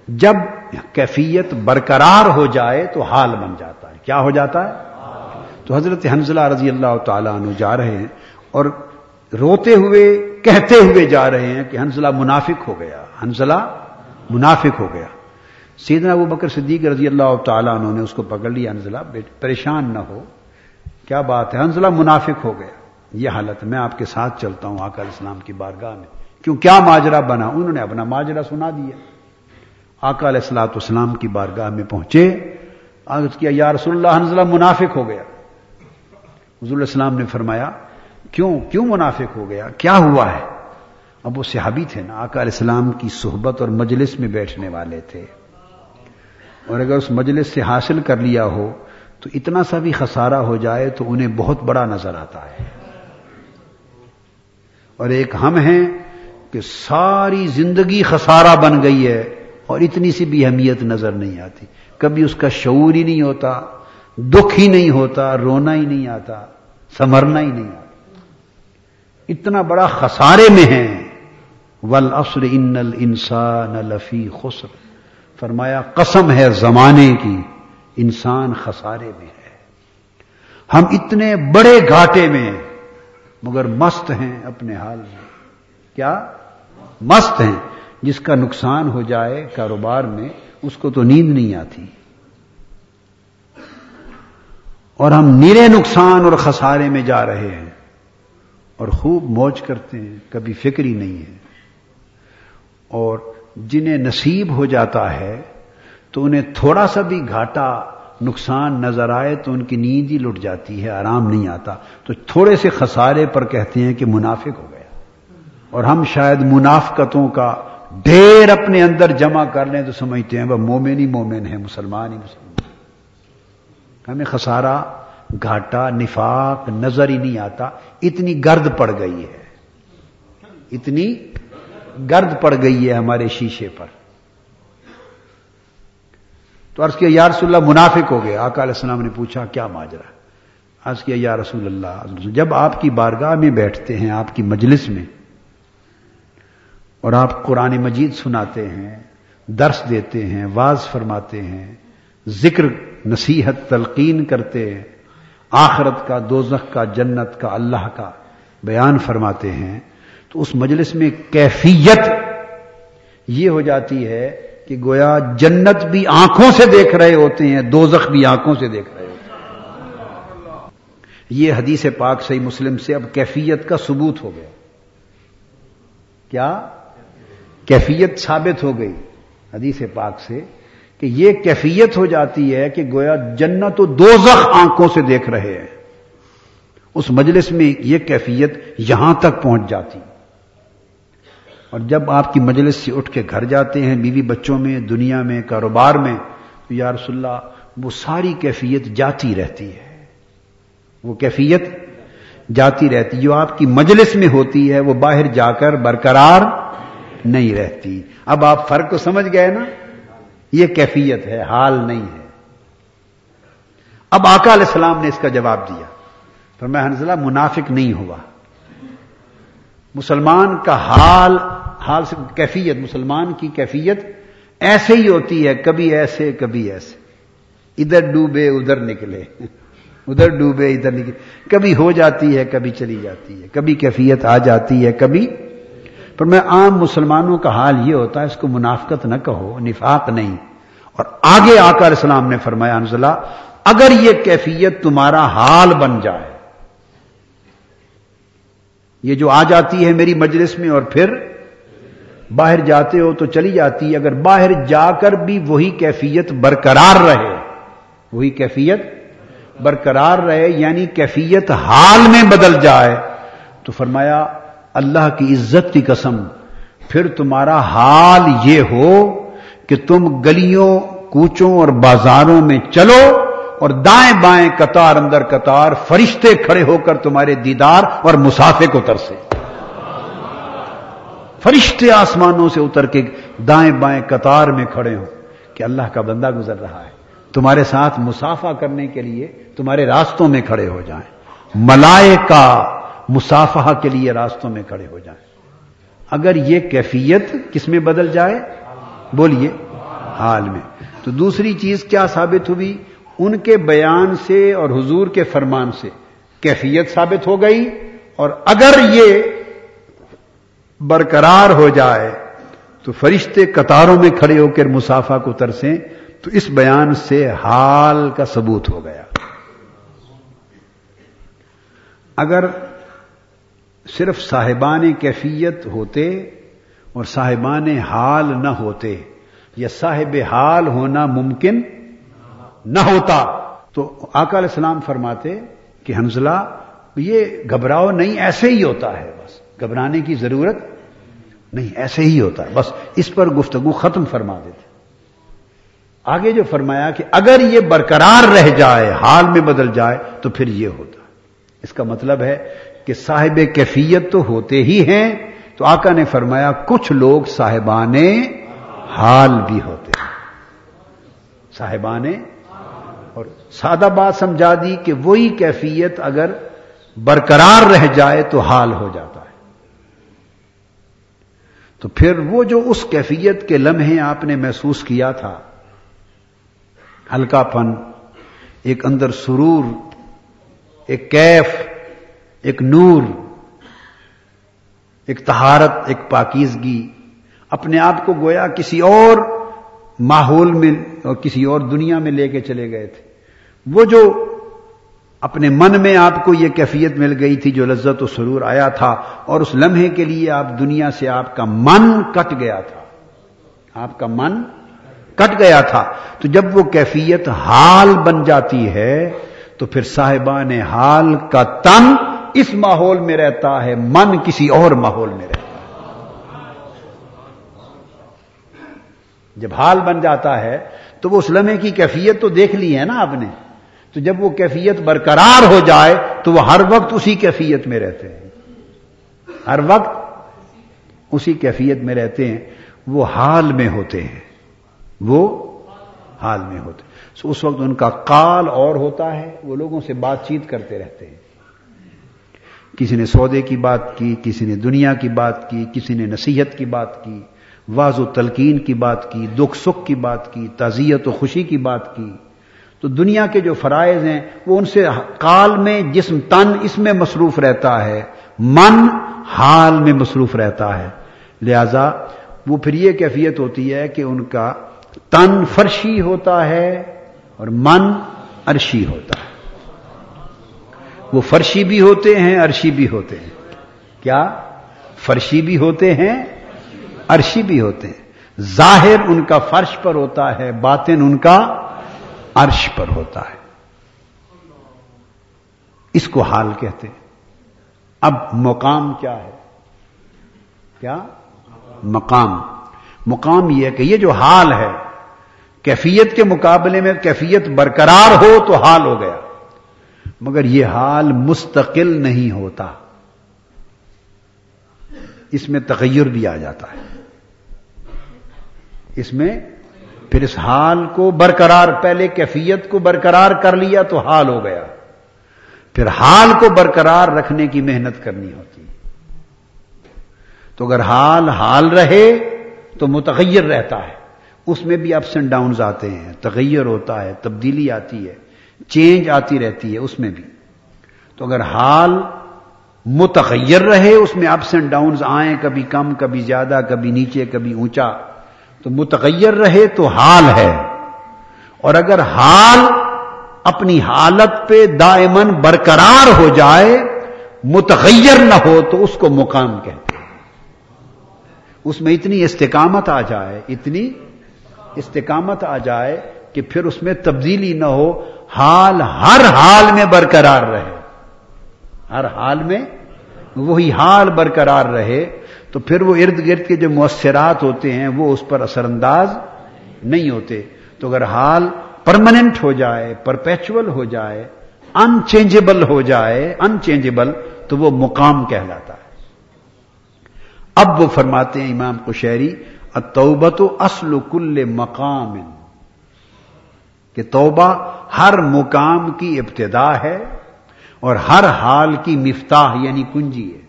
جب کیفیت برقرار ہو جائے تو حال بن جاتا ہے۔ کیا ہو جاتا ہے؟ تو حضرت حنزلہ رضی اللہ تعالیٰ عنہ جا رہے ہیں اور روتے ہوئے، کہتے ہوئے جا رہے ہیں کہ حنزلہ منافق ہو گیا۔ حنزلہ منافق ہو گیا۔ سیدنا ابو بکر صدیق رضی اللہ تعالیٰ عنہ نے اس کو پکڑ لیا۔ حنزلہ پریشان نہ ہو۔ کیا بات ہے؟ حنزلہ منافق ہو گیا۔ یہ حالت میں آپ کے ساتھ چلتا ہوں آکر اسلام کی بارگاہ میں۔ کیوں؟ کیا ماجرا بنا؟ انہوں نے اپنا ماجرا سنا دیا۔ آقا علیہ السلاط اسلام کی بارگاہ میں پہنچے آگت کیا، یا رسول اللہ حنزلہ منافق ہو گیا. حضور السلام نے فرمایا، کیوں کیوں منافق ہو گیا؟ کیا ہوا ہے؟ اب وہ صحابی تھے نا، آقا علیہ السلام کی صحبت اور مجلس میں بیٹھنے والے تھے۔ اور اگر اس مجلس سے حاصل کر لیا ہو، تو اتنا سا بھی خسارہ ہو جائے تو انہیں بہت بڑا نظر آتا ہے۔ اور ایک ہم ہیں کہ ساری زندگی خسارہ بن گئی ہے۔ اور اتنی سی بھی اہمیت نظر نہیں آتی۔ کبھی اس کا شعور ہی نہیں ہوتا، دکھ ہی نہیں ہوتا، رونا ہی نہیں آتا سمرنا ہی نہیں آتا۔ اتنا بڑا خسارے میں ہے ول افسر ان انسان لفی خسر۔ فرمایا، قسم ہے زمانے کی، انسان خسارے میں ہے۔ ہم اتنے بڑے گھاٹے میں، مگر مست ہیں اپنے حال میں۔ کیا؟ مست ہیں۔ جس کا نقصان ہو جائے کاروبار میں، اس کو تو نیند نہیں آتی۔ اور ہم نیرے نقصان اور خسارے میں جا رہے ہیں۔ اور خوب موج کرتے ہیں، کبھی فکر ہی نہیں ہے۔ اور جنہیں نصیب ہو جاتا ہے، تو انہیں تھوڑا سا بھی گھاٹا نقصان نظر آئے تو ان کی نیند ہی لٹ جاتی ہے، آرام نہیں آتا۔ تو تھوڑے سے خسارے پر کہتے ہیں کہ منافق ہو گیا۔ اور ہم شاید منافقتوں کا ڈھیر اپنے اندر جمع کر لیں تو سمجھتے ہیں، وہ مومن ہی مومن ہے، مسلمان ہی مسلمان ہمیں خسارہ، گھاٹا، نفاق نظر ہی نہیں آتا، اتنی گرد پڑ گئی ہے۔ اتنی گرد پڑ گئی ہے ہمارے شیشے پر۔ تو عرض کیا، یا رسول اللہ، منافق ہو گئے۔ آقا علیہ السلام نے پوچھا، کیا ماجرا؟ عرض کیا، یا رسول اللہ جب آپ کی بارگاہ میں بیٹھتے ہیں، آپ کی مجلس میں اور آپ قرآن مجید سناتے ہیں، درس دیتے ہیں، واز فرماتے ہیں، ذکر، نصیحت، تلقین کرتے ہیں، آخرت کا، دوزخ کا، جنت کا، اللہ کا بیان فرماتے ہیں، تو اس مجلس میں کیفیت یہ ہو جاتی ہے کہ گویا جنت بھی آنکھوں سے دیکھ رہے ہوتے ہیں، دوزخ بھی آنکھوں سے دیکھ رہے ہوتے ہیں۔ یہ حدیث پاک صحیح مسلم سے اب کیفیت کا ثبوت ہو گیا۔ کیا؟ کیفیت ثابت ہو گئی حدیث پاک سے کہ یہ کیفیت ہو جاتی ہے کہ گویا جنت و دوزخ آنکھوں سے دیکھ رہے ہیں۔ اس مجلس میں یہ کیفیت یہاں تک پہنچ جاتی۔ اور جب آپ کی مجلس سے اٹھ کے گھر جاتے ہیں بیوی بچوں میں، دنیا میں، کاروبار میں، تو یا رسول اللہ، وہ ساری کیفیت جاتی رہتی ہے۔ وہ کیفیت جاتی رہتی، جو آپ کی مجلس میں ہوتی ہے، وہ باہر جا کر برقرار نہیں رہتی۔ اب آپ فرق کو سمجھ گئے نا؟ یہ کیفیت ہے، حال نہیں ہے۔ اب آقا علیہ السلام نے اس کا جواب دیا۔ پر میں حنزلہ منافق نہیں ہوا۔ مسلمان کا حال حال سے کیفیت، مسلمان کی کیفیت ایسے ہی ہوتی ہے، کبھی ایسے کبھی ایسے۔ ادھر ڈوبے، ادھر نکلے۔ ادھر ڈوبے، ادھر نکلے۔ کبھی ہو جاتی ہے، کبھی چلی جاتی ہے۔ کبھی کیفیت آ جاتی ہے، کبھی پر میں عام مسلمانوں کا حال یہ ہوتا ہے، اس کو منافقت نہ کہو، نفاق نہیں۔ اور آگے آ کر اسلام نے فرمایا، انزلہ، اگر یہ کیفیت تمہارا حال بن جائے، یہ جو آ جاتی ہے میری مجلس میں اور پھر باہر جاتے ہو تو چلی جاتی ہے، اگر باہر جا کر بھی وہی کیفیت برقرار رہے، وہی کیفیت برقرار رہے یعنی کیفیت حال میں بدل جائے، تو فرمایا اللہ کی عزت کی قسم، پھر تمہارا حال یہ ہو کہ تم گلیوں، کوچوں اور بازاروں میں چلو اور دائیں بائیں قطار اندر قطار فرشتے کھڑے ہو کر تمہارے دیدار اور مسافے کو ترسے۔ فرشتے آسمانوں سے اتر کے دائیں بائیں قطار میں کھڑے ہوں کہ اللہ کا بندہ گزر رہا ہے۔ تمہارے ساتھ مسافہ کرنے کے لیے تمہارے راستوں میں کھڑے ہو جائیں۔ ملائے کا مسافہ کے لیے راستوں میں کھڑے ہو جائیں۔ اگر یہ کیفیت کس میں بدل جائے؟ بولیے، حال میں۔ تو دوسری چیز کیا ثابت ہوئی؟ ان کے بیان سے اور حضور کے فرمان سے کیفیت ثابت ہو گئی۔ اور اگر یہ برقرار ہو جائے، تو فرشتے قطاروں میں کھڑے ہو کر مسافہ کو ترسیں۔ تو اس بیان سے حال کا ثبوت ہو گیا۔ اگر صرف صاحبان کیفیت ہوتے اور صاحبان حال نہ ہوتے، یا صاحب حال ہونا ممکن نہ ہوتا۔ تو آقا علیہ السلام فرماتے کہ حنزلہ یہ گھبراؤ نہیں، ایسے ہی ہوتا ہے، بس گھبرانے کی ضرورت نہیں، ایسے ہی ہوتا ہے۔ بس اس پر گفتگو ختم فرما دیتے۔ آگے جو فرمایا کہ اگر یہ برقرار رہ جائے، حال میں بدل جائے، تو پھر یہ ہوتا۔ اس کا مطلب ہے کہ صاحب کیفیت تو ہوتے ہی ہیں تو آقا نے فرمایا کچھ لوگ صاحبان حال بھی ہوتے ہیں۔ صاحبان اور سادہ بات سمجھا دی کہ وہی کیفیت اگر برقرار رہ جائے تو حال ہو جاتا ہے۔ تو پھر وہ جو اس کیفیت کے لمحے آپ نے محسوس کیا تھا۔ ہلکا پن ایک اندر سرور، ایک کیف۔ ایک نور، ایک تہارت ایک پاکیزگی۔ اپنے آپ کو گویا کسی اور ماحول میں اور کسی اور دنیا میں لے کے چلے گئے تھے۔ وہ جو اپنے من میں آپ کو یہ کیفیت مل گئی تھی جو لذت و سرور آیا تھا اور اس لمحے کے لیے آپ دنیا سے آپ کا من کٹ گیا تھا۔ آپ کا من کٹ گیا تھا۔ تو جب وہ کیفیت حال بن جاتی ہے تو پھر صاحبان حال کا تن اس ماحول میں رہتا ہے، من کسی اور ماحول میں رہتا ہے۔ جب حال بن جاتا ہے، تو وہ اس لمحے کی کیفیت تو دیکھ لی ہے نا آپ نے۔ تو جب وہ کیفیت برقرار ہو جائے، تو وہ ہر وقت اسی کیفیت میں رہتے ہیں۔ ہر وقت اسی کیفیت میں رہتے ہیں۔ وہ حال میں ہوتے ہیں۔ وہ حال میں ہوتے ہیں۔ سو اس وقت ان کا کال اور ہوتا ہے، وہ لوگوں سے بات چیت کرتے رہتے ہیں۔ کسی نے سودے کی بات کی، کسی نے دنیا کی بات کی، کسی نے نصیحت کی بات کی واض و تلقین کی بات کی، دکھ سکھ کی بات کی، تعزیت و خوشی کی بات کی۔ تو دنیا کے جو فرائض ہیں، وہ ان سے کال میں جسم تن اس میں مصروف رہتا ہے، من حال میں مصروف رہتا ہے۔ لہذا وہ پھر یہ کیفیت ہوتی ہے کہ ان کا تن فرشی ہوتا ہے اور من عرشی ہوتا ہے۔ وہ فرشی بھی ہوتے ہیں، عرشی بھی ہوتے ہیں۔ کیا؟ فرشی بھی ہوتے ہیں، عرشی بھی ہوتے ہیں۔ ظاہر ان کا فرش پر ہوتا ہے، باطن ان کا عرش پر ہوتا ہے۔ اس کو حال کہتے ہیں۔ اب مقام کیا ہے؟ کیا؟ مقام۔ مقام یہ ہے کہ یہ جو حال ہے، کیفیت کے مقابلے میں کیفیت برقرار ہو تو حال ہو گیا۔ مگر یہ حال مستقل نہیں ہوتا۔ اس میں تغیر بھی آ جاتا ہے۔ اس میں پھر اس حال کو برقرار، پہلے کیفیت کو برقرار کر لیا تو حال ہو گیا۔ پھر حال کو برقرار رکھنے کی محنت کرنی ہوتی۔ تو اگر حال حال رہے تو متغیر رہتا ہے۔ اس میں بھی اپس اینڈ ڈاؤنز آتے ہیں۔ تغیر ہوتا ہے، تبدیلی آتی ہے۔ چینج آتی رہتی ہے اس میں بھی۔ تو اگر حال متغیر رہے، اس میں اپس اینڈ ڈاؤنز آئیں، کبھی کم، کبھی زیادہ، کبھی نیچے، کبھی اونچا، تو متغیر رہے تو حال ہے۔ اور اگر حال اپنی حالت پہ دائمن برقرار ہو جائے، متغیر نہ ہو، تو اس کو مقام کہتے ہیں۔ اس میں اتنی استقامت آ جائے، اتنی استقامت آ جائے کہ پھر اس میں تبدیلی نہ ہو، حال ہر حال میں برقرار رہے۔ ہر حال میں وہی حال برقرار رہے، تو پھر وہ ارد گرد کے جو مؤثرات ہوتے ہیں، وہ اس پر اثر انداز نہیں ہوتے۔ تو اگر حال پرماننٹ ہو جائے پرپیچول ہو جائے ان چینجبل ہو جائے ان چینجبل تو وہ مقام کہلاتا ہے۔ اب وہ فرماتے ہیں امام کو شہری توبت اصل کل مقام۔ کہ توبہ ہر مقام کی ابتدا ہے اور ہر حال کی مفتاح یعنی کنجی ہے۔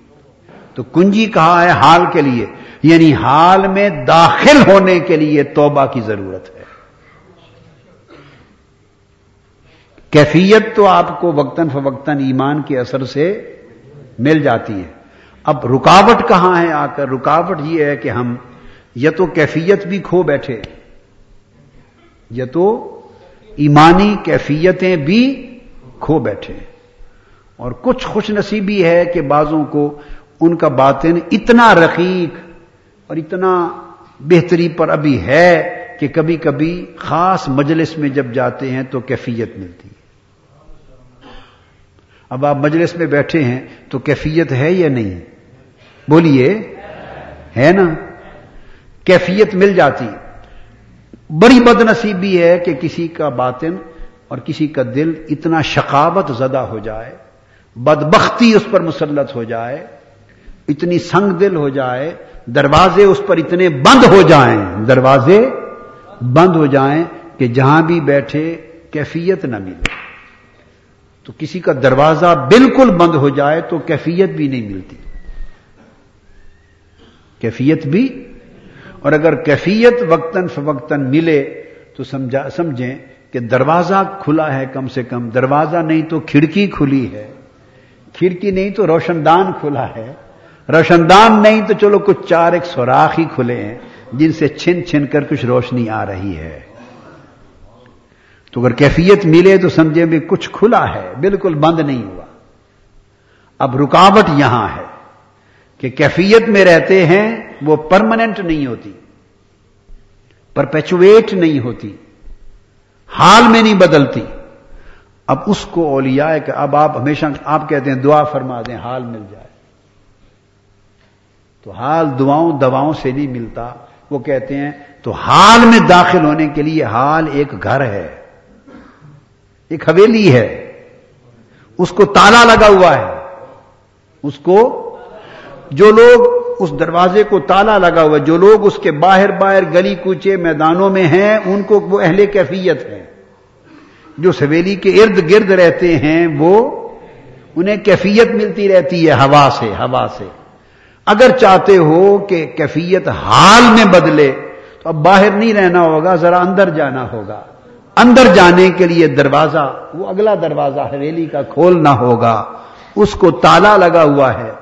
تو کنجی کہا ہے حال کے لیے؟ یعنی حال میں داخل ہونے کے لیے توبہ کی ضرورت ہے۔ کیفیت تو آپ کو وقتاً فوقتاً ایمان کے اثر سے مل جاتی ہے۔ اب رکاوٹ کہاں ہے آ کر؟ رکاوٹ یہ ہے کہ ہم یا تو کیفیت بھی کھو بیٹھے یا تو ایمانی کیفیتیں بھی کھو بیٹھے اور کچھ خوش نصیبی ہے کہ بعضوں کو ان کا باطن اتنا رقیق اور اتنا بہتری پر ابھی ہے کہ کبھی کبھی خاص مجلس میں جب جاتے ہیں تو کیفیت ملتی ہے۔ اب آپ مجلس میں بیٹھے ہیں تو کیفیت ہے یا نہیں؟ بولیے، ہے نا؟ کیفیت مل جاتی۔ بڑی بد نصیبی ہے کہ کسی کا باطن اور کسی کا دل اتنا شقاوت زدہ ہو جائے، بدبختی اس پر مسلط ہو جائے، اتنی سنگ دل ہو جائے، دروازے اس پر اتنے بند ہو جائیں، دروازے بند ہو جائیں کہ جہاں بھی بیٹھے کیفیت نہ ملے۔ تو کسی کا دروازہ بالکل بند ہو جائے تو کیفیت بھی نہیں ملتی۔ کیفیت بھی اور اگر کیفیت وقتاً فوقتاً ملے تو سمجھا سمجھیں کہ دروازہ کھلا ہے کم سے کم۔ دروازہ نہیں تو کھڑکی کھلی ہے۔ کھڑکی نہیں تو روشن دان کھلا ہے۔ روشن دان نہیں تو چلو کچھ چار ایک سوراخ ہی کھلے ہیں جن سے چھن چھن کر کچھ روشنی آ رہی ہے۔ تو اگر کیفیت ملے تو سمجھے بھی کچھ کھلا ہے۔ بالکل بند نہیں ہوا۔ اب رکاوٹ یہاں ہے۔ کہ کیفیت میں رہتے ہیں، وہ پرماننٹ نہیں ہوتی پرپیچویٹ نہیں ہوتی، حال میں نہیں بدلتی۔ اب اس کو اولیاء کہ اب آپ ہمیشہ آپ کہتے ہیں دعا فرما دیں، حال مل جائے۔ تو حال دعاؤں، دواؤں سے نہیں ملتا۔ وہ کہتے ہیں تو حال میں داخل ہونے کے لیے حال ایک گھر ہے، ایک حویلی ہے۔ اس کو تالا لگا ہوا ہے۔ اس کو جو لوگ اس دروازے کو تالا لگا ہوا جو لوگ اس کے باہر باہر گلی کوچے میدانوں میں ہیں، ان کو وہ اہل کیفیت ہے جو سویلی کے ارد گرد رہتے ہیں، وہ انہیں کیفیت ملتی رہتی ہے، ہوا سے ہوا سے۔ اگر چاہتے ہو کہ کیفیت حال میں بدلے، تو اب باہر نہیں رہنا ہوگا، ذرا اندر جانا ہوگا۔ اندر جانے کے لیے دروازہ، وہ اگلا دروازہ، حویلی کا کھولنا ہوگا۔ اس کو تالا لگا ہوا ہے۔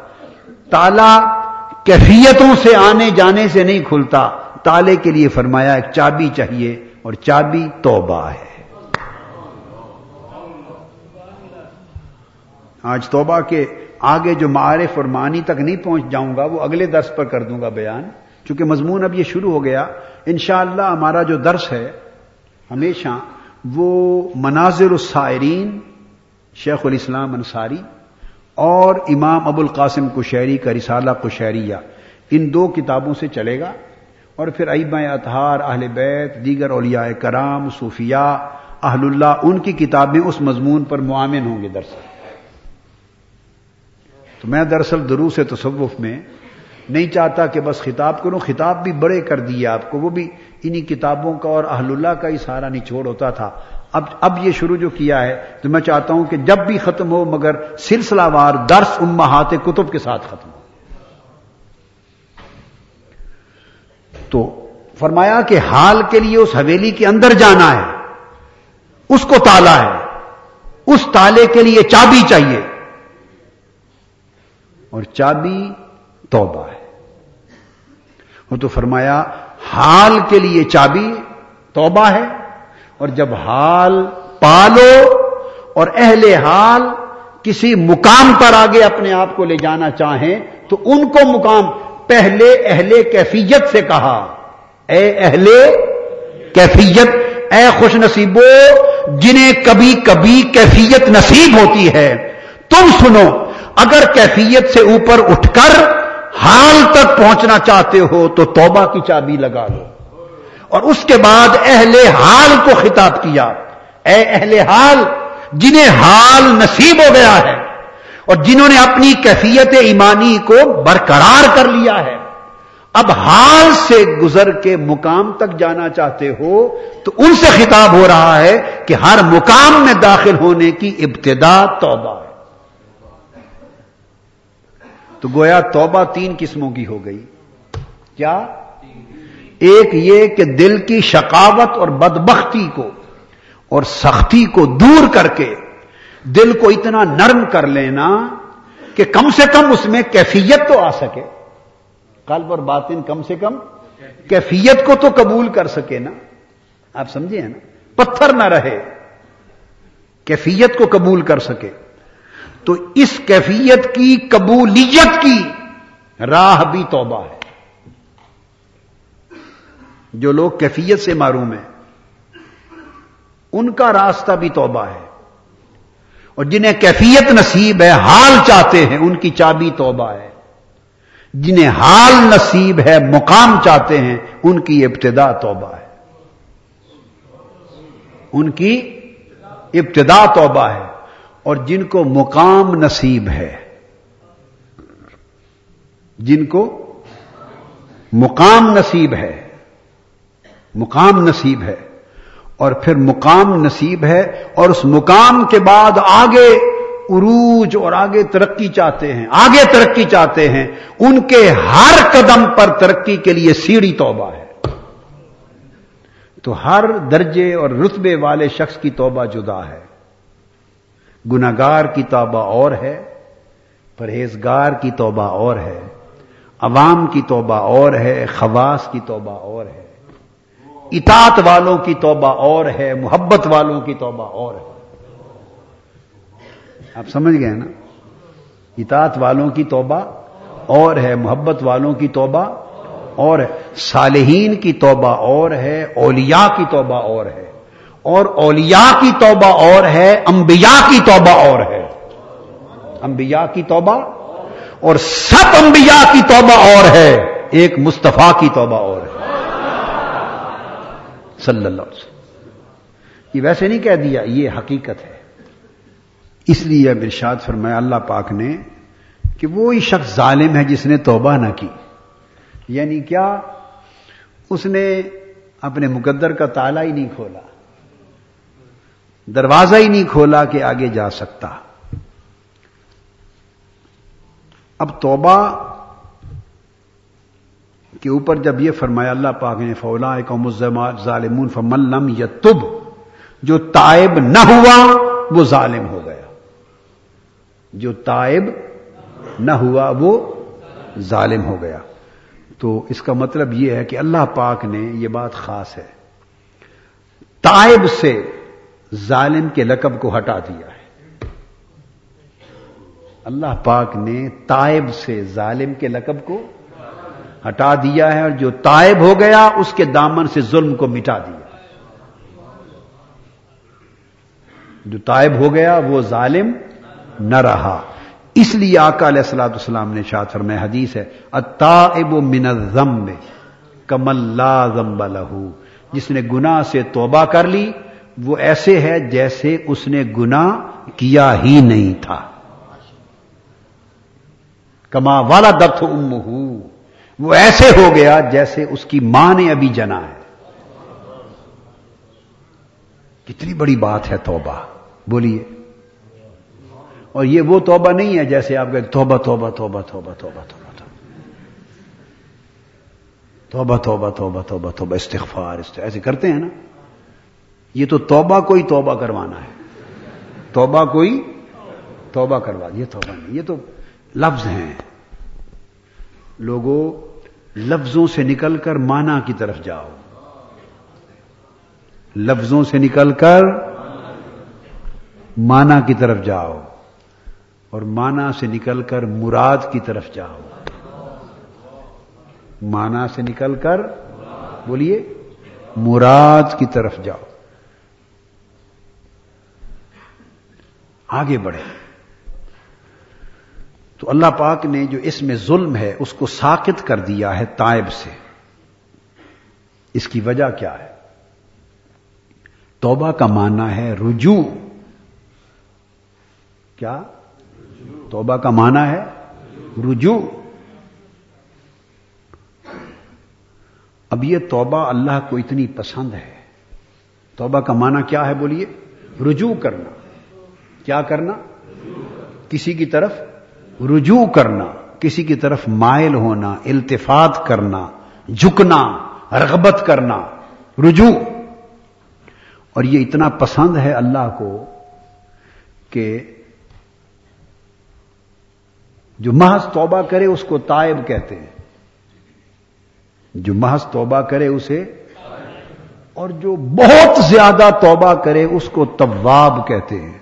تالا کیفیتوں سے آنے جانے سے نہیں کھلتا۔ تالے کے لیے فرمایا، ایک چابی چاہیے اور چابی توبہ ہے۔ آج توبہ کے آگے جو معارف اور معنی تک نہیں پہنچ جاؤں گا، وہ اگلے درس پر کر دوں گا بیان۔ چونکہ مضمون اب یہ شروع ہو گیا، انشاءاللہ ہمارا جو درس ہے، ہمیشہ وہ مناظر السائرین، شیخ الاسلام انصاری اور امام ابو القاسم کشہری کا رسالہ کشہریہ ان دو کتابوں سے چلے گا اور پھر ایبا اطہار، اہل بیت، دیگر اولیاء کرام، صوفیاء، اہل اللہ، ان کی کتابیں اس مضمون پر معامن ہوں گے درس تو میں دراصل دروس تصوف میں نہیں چاہتا کہ بس خطاب کروں، خطاب بھی بڑے کر دیے آپ کو، وہ بھی انہی کتابوں کا اور اہل اللہ کا ہی سارا نچوڑ ہوتا تھا۔ اب اب یہ شروع جو کیا ہے تو میں چاہتا ہوں کہ جب بھی ختم ہو مگر سلسلہ وار درس امہات کتب کے ساتھ ختم ہو۔ تو فرمایا کہ حال کے لیے اس حویلی کے اندر جانا ہے، اس کو تالا ہے، اس تالے کے لیے چابی چاہیے۔ اور چابی توبہ ہے۔ وہ تو فرمایا، حال کے لیے چابی توبہ ہے اور جب حال پالو اور اہل حال کسی مقام پر آگے اپنے آپ کو لے جانا چاہیں تو ان کو مقام پہلے اہل کیفیت سے کہا۔ اے اہل کیفیت، اے خوش نصیبو، جنہیں کبھی کبھی کیفیت نصیب ہوتی ہے، تم سنو، اگر کیفیت سے اوپر اٹھ کر حال تک پہنچنا چاہتے ہو تو توبہ کی چابی لگا لو۔ اور اس کے بعد اہل حال کو خطاب کیا۔ اے اہل حال، جنہیں حال نصیب ہو گیا ہے اور جنہوں نے اپنی کیفیت ایمانی کو برقرار کر لیا ہے۔ اب حال سے گزر کے مقام تک جانا چاہتے ہو تو ان سے خطاب ہو رہا ہے کہ ہر مقام میں داخل ہونے کی ابتدا توبہ ہے۔ تو گویا توبہ تین قسموں کی ہو گئی۔ کیا؟ ایک یہ کہ دل کی شقاوت اور بدبختی کو اور سختی کو دور کر کے دل کو اتنا نرم کر لینا کہ کم سے کم اس میں کیفیت تو آ سکے۔ قلب اور باطن کم سے کم کیفیت کو تو قبول کر سکے نا۔ آپ سمجھے ہیں نا؟ پتھر نہ رہے۔ کیفیت کو قبول کر سکے۔ تو اس کیفیت کی قبولیت کی راہ بھی توبہ ہے۔ جو لوگ کیفیت سے معروم ہیں، ان کا راستہ بھی توبہ ہے۔ اور جنہیں کیفیت نصیب ہے، حال چاہتے ہیں، ان کی چابی توبہ ہے۔ جنہیں حال نصیب ہے، مقام چاہتے ہیں، ان کی ابتدا توبہ ہے۔ ان کی ابتدا توبہ ہے۔ اور جن کو مقام نصیب ہے، جن کو مقام نصیب ہے مقام نصیب ہے۔ اور پھر مقام نصیب ہے اور اس مقام کے بعد آگے عروج اور آگے ترقی چاہتے ہیں، آگے ترقی چاہتے ہیں۔ ان کے ہر قدم پر ترقی کے لیے سیڑھی توبہ ہے۔ تو ہر درجے اور رتبے والے شخص کی توبہ جدا ہے۔ گناگار کی توبہ اور ہے، پرہیزگار کی توبہ اور ہے، عوام کی توبہ اور ہے، خواص کی توبہ اور ہے۔ اطاعت والوں کی توبہ اور ہے محبت والوں کی توبہ اور ہے آپ سمجھ گئے نا اطاعت والوں کی توبہ اور ہے محبت والوں کی توبہ اور ہے صالحین کی توبہ اور ہے اولیاء کی توبہ اور ہے اور اولیاء کی توبہ اور ہے انبیاء کی توبہ اور ہے انبیاء کی توبہ اور سب انبیاء کی توبہ اور ہے ایک مصطفیٰ کی توبہ اور ہے صلی اللہ علیہ وسلم۔ یہ ویسے نہیں کہہ دیا، یہ حقیقت ہے۔ اس لیے اب ارشاد فرمایا، اللہ پاک نے کہ وہی شخص ظالم ہے جس نے توبہ نہ کی۔ یعنی کیا؟ اس نے اپنے مقدر کا تالا ہی نہیں کھولا، دروازہ ہی نہیں کھولا کہ آگے جا سکتا۔ اب توبہ کے اوپر جب یہ فرمایا اللہ پاک نے فولا قوم ظالمون فملم یتب جو تائب نہ ہوا، وہ ظالم ہو گیا۔ جو تائب نہ ہوا، وہ ظالم ہو گیا۔ تو اس کا مطلب یہ ہے کہ اللہ پاک نے یہ بات خاص ہے۔ تائب سے ظالم کے لقب کو ہٹا دیا ہے۔ اللہ پاک نے تائب سے ظالم کے لقب کو ہٹا دیا ہے اور جو تائب ہو گیا اس کے دامن سے ظلم کو مٹا دیا۔ جو تائب ہو گیا وہ ظالم نہ رہا۔ اس لیے آقا علیہ السلاۃ السلام نے شاد فرمائے حدیث ہے اتائب من الذنب کمل لا ذنب لہو جس نے گناہ سے توبہ کر لی، وہ ایسے ہے جیسے اس نے گناہ کیا ہی نہیں تھا۔ کما والا دت ام وہ ایسے ہو گیا جیسے اس کی ماں نے ابھی جنا ہے۔ کتنی بڑی بات ہے توبہ۔ بولیے۔ اور یہ وہ توبہ نہیں ہے جیسے آپ کہ توبہ توبہ توبہ توبہ توبہ توبہ توبہ۔ توبہ توبہ توبہ توبہ استغفار ایسے کرتے ہیں نا۔ یہ تو توبہ کوئی توبہ کروانا ہے۔ توبہ کوئی توبہ کروا، یہ توبہ نہیں، یہ تو لفظ ہیں۔ لوگوں لفظوں سے نکل کر مانا کی طرف جاؤ۔ لفظوں سے نکل کر مانا کی طرف جاؤ۔ اور مانا سے نکل کر مراد کی طرف جاؤ۔ مانا سے نکل کر بولیے، مراد کی طرف جاؤ۔ آگے بڑھے تو اللہ پاک نے جو اس میں ظلم ہے، اس کو ساکت کر دیا ہے تائب سے۔ اس کی وجہ کیا ہے؟ توبہ کا معنی ہے رجوع۔ کیا؟ توبہ کا معنی ہے رجوع۔ اب یہ توبہ اللہ کو اتنی پسند ہے۔ توبہ کا معنی کیا ہے بولیے؟ رجوع کرنا۔ کیا کرنا؟ کسی کی طرف رجوع کرنا، کسی کی طرف مائل ہونا، التفات کرنا، جھکنا، رغبت کرنا، رجوع۔ اور یہ اتنا پسند ہے اللہ کو کہ جو محض توبہ کرے اس کو تائب کہتے ہیں۔ جو محض توبہ کرے اسے، اور جو بہت زیادہ توبہ کرے اس کو طواب کہتے ہیں۔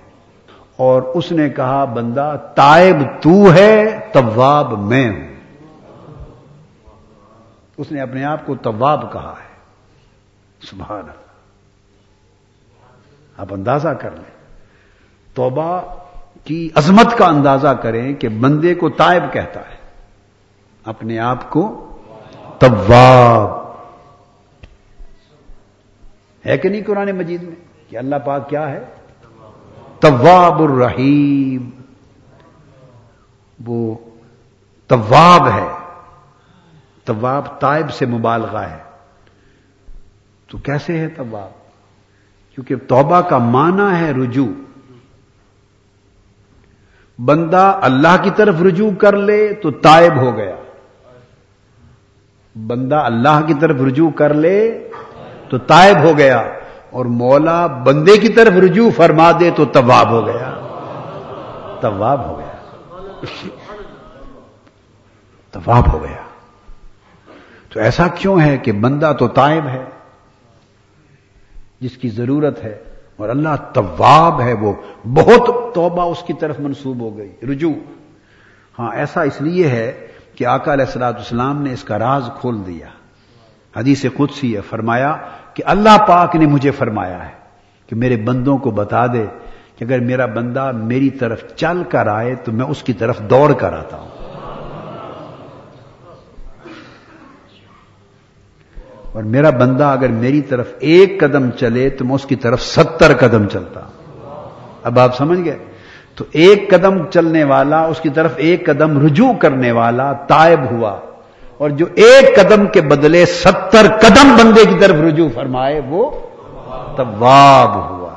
اور اس نے کہا، بندہ، تائب تو ہے طواب میں ہوں. اس نے اپنے آپ کو طواب کہا ہے۔ سبحان آپ اندازہ کر لیں۔ توبہ کی عظمت کا اندازہ کریں کہ بندے کو تائب کہتا ہے۔ اپنے آپ کو طواب ہے کہ نہیں قرآن مجید میں کہ اللہ پاک کیا ہے؟ طواب الرحیم۔ وہ طواب ہے۔ طواب تائب سے مبالغہ ہے۔ تو کیسے ہے طواب کیونکہ توبہ کا معنی ہے رجوع۔ بندہ اللہ کی طرف رجوع کر لے تو تائب ہو گیا۔ بندہ اللہ کی طرف رجوع کر لے تو تائب ہو گیا۔ اور مولا بندے کی طرف رجوع فرما دے تو طواب ہو گیا۔ طواب ہو گیا۔ طواب ہو گیا۔ تو ایسا کیوں ہے کہ بندہ تو تائب ہے، جس کی ضرورت ہے، اور اللہ طواب ہے، وہ بہت توبہ اس کی طرف منسوب ہو گئی، رجوع۔ ہاں ایسا اس لیے ہے کہ آقا علیہ السلاط اسلام نے اس کا راز کھول دیا۔ حدیث قدسی ہے، فرمایا کہ اللہ پاک نے مجھے فرمایا ہے کہ میرے بندوں کو بتا دے کہ اگر میرا بندہ میری طرف چل کر آئے تو میں اس کی طرف دوڑ کر آتا ہوں۔ اور میرا بندہ اگر میری طرف ایک قدم چلے تو میں اس کی طرف ستر قدم چلتا اب آپ سمجھ گئے؟ تو ایک قدم چلنے والا، اس کی طرف ایک قدم رجوع کرنے والا تائب ہوا۔ اور جو ایک قدم کے بدلے ستر قدم بندے کی طرف رجوع فرمائے، وہ طواب ہوا۔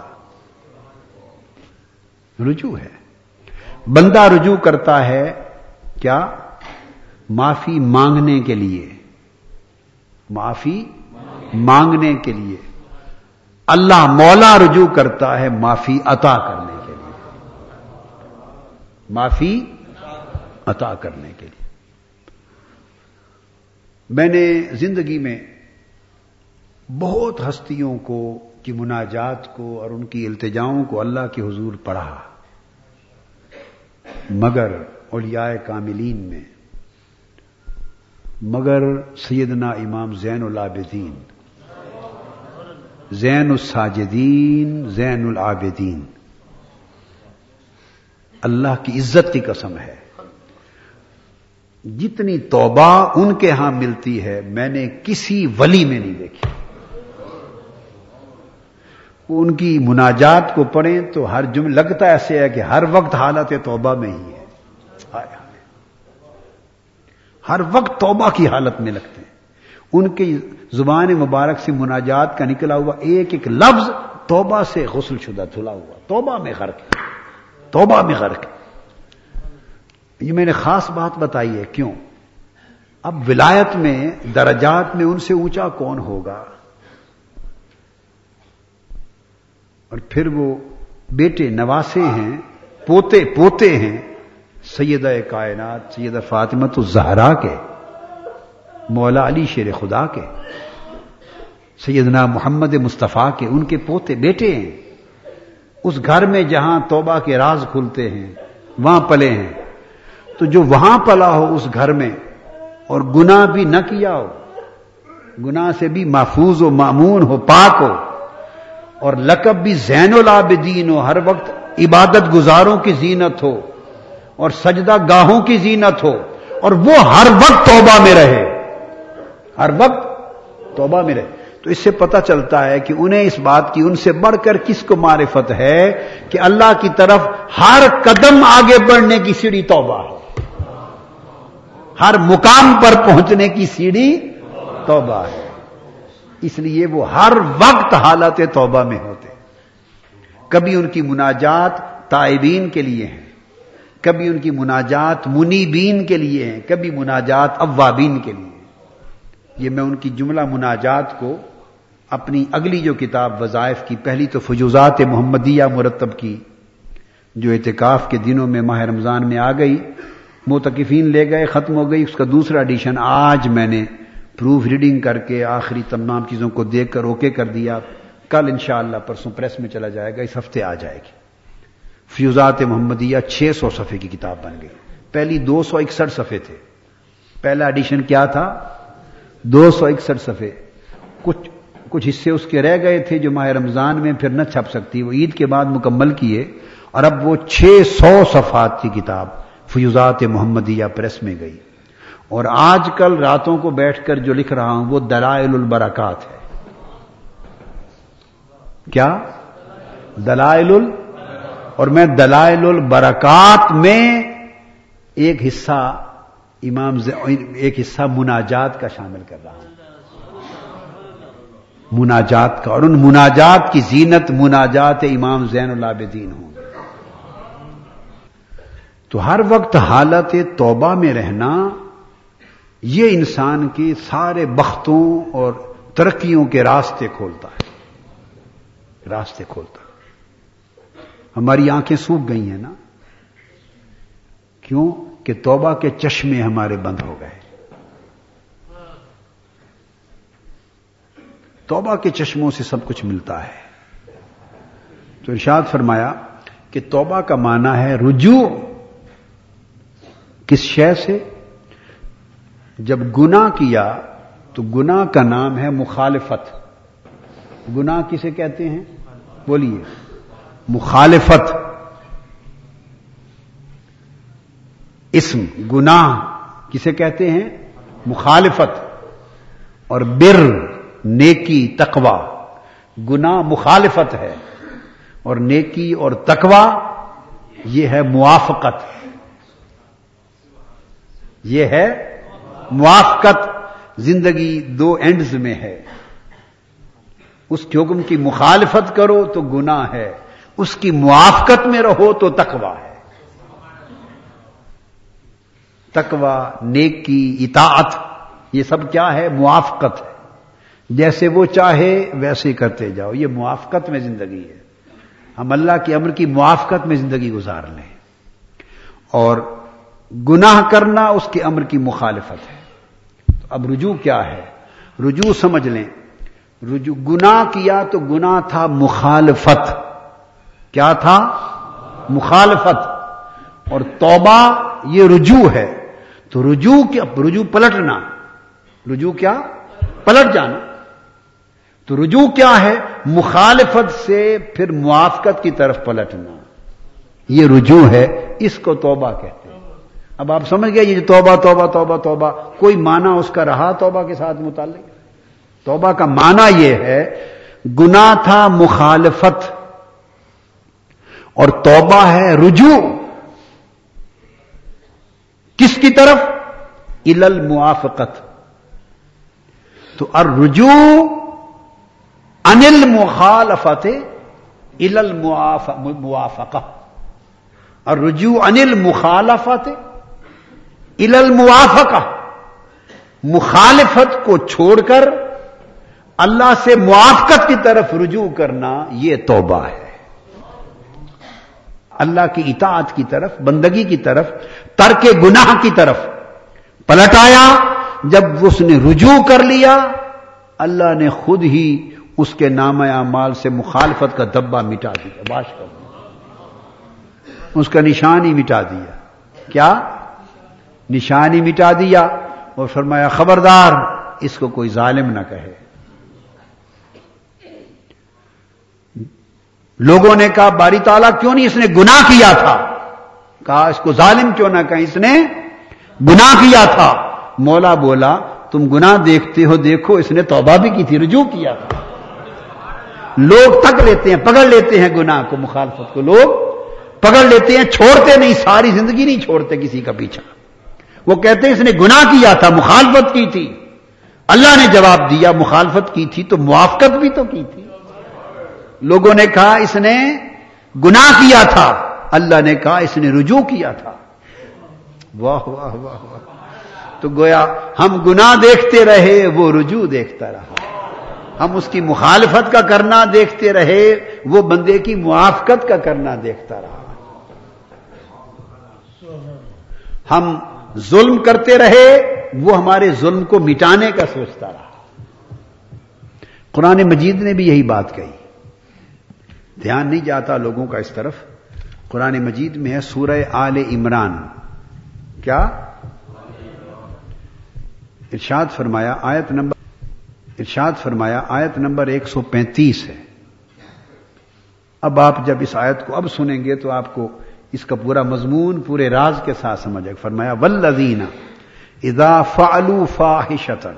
رجوع ہے۔ بندہ رجوع کرتا ہے کیا؟ معافی مانگنے کے لیے۔ معافی مانگنے کے لیے۔ اللہ مولا رجوع کرتا ہے معافی عطا کرنے کے لیے۔ معافی عطا کرنے کے لیے۔ میں نے زندگی میں بہت ہستیوں کو کی مناجات کو اور ان کی التجاؤں کو اللہ کے حضور پڑھا، مگر اولیاء کاملین میں، مگر سیدنا امام زین العابدین، زین الساجدین، زین العابدین۔ اللہ کی عزت کی قسم ہے۔ جتنی توبہ ان کے ہاں ملتی ہے، میں نے کسی ولی میں نہیں دیکھی۔ ان کی مناجات کو پڑھیں تو ہر جمع لگتا ایسے ہے کہ ہر وقت حالت توبہ میں ہی ہے۔ ہر وقت توبہ کی حالت میں لگتے ہیں۔ ان کی زبان مبارک سے مناجات کا نکلا ہوا ایک ایک لفظ توبہ سے غسل شدہ دھلا ہوا۔ توبہ میں غرق توبہ میں غرق یہ میں نے خاص بات بتائی ہے، کیوں؟ اب ولایت میں، درجات میں ان سے اونچا کون ہوگا؟ اور پھر وہ بیٹے نواسے ہیں، پوتے پوتے ہیں، سیدہ کائنات، سیدہ فاطمت الزہرا کے، مولا علی شیر خدا کے، سیدنا محمد مصطفیٰ کے، ان کے پوتے، بیٹے ہیں۔ اس گھر میں جہاں توبہ کے راز کھلتے ہیں، وہاں پلے ہیں۔ تو جو وہاں پلا ہو اس گھر میں اور گناہ بھی نہ کیا ہو، گناہ سے بھی محفوظ و معمون ہو، پاک ہو، اور لقب بھی زین العابدین ہو، ہر وقت عبادت گزاروں کی زینت ہو، اور سجدہ گاہوں کی زینت ہو، اور وہ ہر وقت توبہ میں رہے۔ ہر وقت توبہ میں رہے۔ تو اس سے پتہ چلتا ہے کہ انہیں اس بات کی ان سے بڑھ کر کس کو معرفت ہے کہ اللہ کی طرف ہر قدم آگے بڑھنے کی سیڑھی توبہ ہے۔ ہر مقام پر پہنچنے کی سیڑھی توبہ ہے۔ اس لیے وہ ہر وقت حالت توبہ میں ہوتے۔ کبھی ان کی مناجات تائبین کے لیے ہیں۔ کبھی ان کی مناجات منیبین کے لیے ہیں۔ کبھی مناجات اوابین کے لیے یہ میں ان کی جملہ مناجات کو اپنی اگلی جو کتاب وظائف کی پہلی تو فجوزات محمدیہ مرتب کی جو اعتکاف کے دنوں میں ماہ رمضان میں آ گئی متقفین لے گئے، ختم ہو گئی، اس کا دوسرا ایڈیشن آج میں نے پروف ریڈنگ کر کے آخری تمام چیزوں کو دیکھ کر اوکے کر دیا۔ کل انشاءاللہ پرسوں پریس میں چلا جائے گا، اس ہفتے آ جائے گی۔ فیوزات محمدیہ چھ سو صفحے کی کتاب بن گئی۔ پہلی دو سو اکسٹھ صفحے تھے۔ پہلا ایڈیشن کیا تھا؟ دو سو اکسٹھ صفحے۔ کچھ کچھ حصے اس کے رہ گئے تھے جو ماہ رمضان میں پھر نہ چھپ سکتی، وہ عید کے بعد مکمل کیے اور اب وہ چھ سو صفحات کی کتاب۔ فیوزات محمدیہ پریس میں گئی۔ اور آج کل راتوں کو بیٹھ کر جو لکھ رہا ہوں وہ دلائل البرکات ہے۔ کیا؟ دلائل ال اور میں دلائل البرکات میں ایک حصہ امام ایک حصہ مناجات کا شامل کر رہا ہوں۔ مناجات کا اور ان مناجات کی زینت مناجات امام زین العابدین ہوں۔ تو ہر وقت حالت توبہ میں رہنا یہ انسان کے سارے بختوں اور ترقیوں کے راستے کھولتا ہے۔ راستے کھولتا ہے۔ ہماری آنکھیں سوکھ گئی ہیں نا۔ کیوں؟ کہ توبہ کے چشمے ہمارے بند ہو گئے۔ توبہ کے چشموں سے سب کچھ ملتا ہے۔ تو ارشاد فرمایا کہ توبہ کا معنی ہے رجوع۔ کس شے سے؟ جب گنا کیا تو گنا کا نام ہے مخالفت۔ گنا کسے کہتے ہیں؟ بولیے۔ مخالفت۔ اسم گناہ کسے کہتے ہیں؟ مخالفت۔ اور بر، نیکی تقوا گنا مخالفت ہے۔ اور نیکی اور تقوا یہ ہے موافقت۔ یہ ہے موافقت زندگی دو اینڈز میں ہے۔ اس کے حکم کی مخالفت کرو تو گنا ہے۔ اس کی موافقت میں رہو تو تقوا ہے۔ تقوا نیکی اطاعت، یہ سب کیا ہے؟ موافقت ہے۔ جیسے وہ چاہے ویسے کرتے جاؤ۔ یہ موافقت میں زندگی ہے۔ ہم اللہ کے امر کی موافقت میں زندگی گزار لیں۔ اور گناہ کرنا اس کے امر کی مخالفت ہے۔ تو اب رجوع کیا ہے؟ رجوع سمجھ لیں۔ رجوع، گناہ کیا تو گناہ تھا مخالفت۔ کیا تھا؟ مخالفت۔ اور توبہ یہ رجوع ہے۔ تو رجوع کیا؟ رجوع پلٹنا۔ رجوع کیا؟ پلٹ جانا۔ تو رجوع کیا ہے؟ مخالفت سے پھر موافقت کی طرف پلٹنا۔ یہ رجوع ہے، اس کو توبہ کہتے ہیں۔ اب آپ سمجھ گئے یہ توبہ توبہ توبہ توبہ، کوئی معنی اس کا رہا توبہ کے ساتھ متعلق؟ توبہ کا معنی یہ ہے گنا تھا مخالفت، اور توبہ ہے رجوع۔ کس کی طرف؟ ال موافقت تو ار رجوع انل مخالفت ال موافقہ۔ اور رجوع انل مخالفت ال الموافقہ، مخالفت کو چھوڑ کر اللہ سے موافقت کی طرف رجوع کرنا یہ توبہ ہے۔ اللہ کی اطاعت کی طرف، بندگی کی طرف، ترک گناہ کی طرف پلٹ آیا جب اس نے رجوع کر لیا، اللہ نے خود ہی اس کے نام اعمال سے مخالفت کا دبا مٹا دیا۔ باش کر اس کا نشان ہی مٹا دیا۔ کیا؟ نشان ہی مٹا دیا اور فرمایا، خبردار، اس کو کوئی ظالم نہ کہے۔ لوگوں نے کہا، باری تعالیٰ، کیوں نہیں اس نے گناہ کیا تھا؟ کہا، اس کو ظالم کیوں نہ کہیں؟ اس نے گناہ کیا تھا۔ مولا بولا، تم گناہ دیکھتے ہو، دیکھو، اس نے توبہ بھی کی تھی، رجوع کیا تھا۔ لوگ تک لیتے ہیں، پکڑ لیتے ہیں گناہ کو، مخالفت کو۔ لوگ پکڑ لیتے ہیں، چھوڑتے نہیں، ساری زندگی نہیں چھوڑتے کسی کا پیچھا۔ وہ کہتے ہیں اس نے گناہ کیا تھا، مخالفت کی تھی۔ اللہ نے جواب دیا، مخالفت کی تھی تو موافقت بھی تو کی تھی۔ لوگوں نے کہا اس نے گناہ کیا تھا۔ اللہ نے کہا اس نے رجوع کیا تھا۔ واہ واہ واہ واہ۔ تو گویا ہم گناہ دیکھتے رہے، وہ رجوع دیکھتا رہا۔ ہم اس کی مخالفت کا کرنا دیکھتے رہے، وہ بندے کی موافقت کا کرنا دیکھتا رہا۔ ہم ظلم کرتے رہے، وہ ہمارے ظلم کو مٹانے کا سوچتا رہا۔ قرآن مجید نے بھی یہی بات کہی۔ دھیان نہیں جاتا لوگوں کا اس طرف۔ قرآن مجید میں ہے سورہ آل عمران۔ کیا؟ ارشاد فرمایا، آیت نمبر ارشاد فرمایا، آیت نمبر ایک سو پینتیس ہے۔ اب آپ جب اس آیت کو اب سنیں گے تو آپ کو اس کا پورا مضمون پورے راز کے ساتھ سمجھ فرمایا ولدین ادا فعلو فاحشتن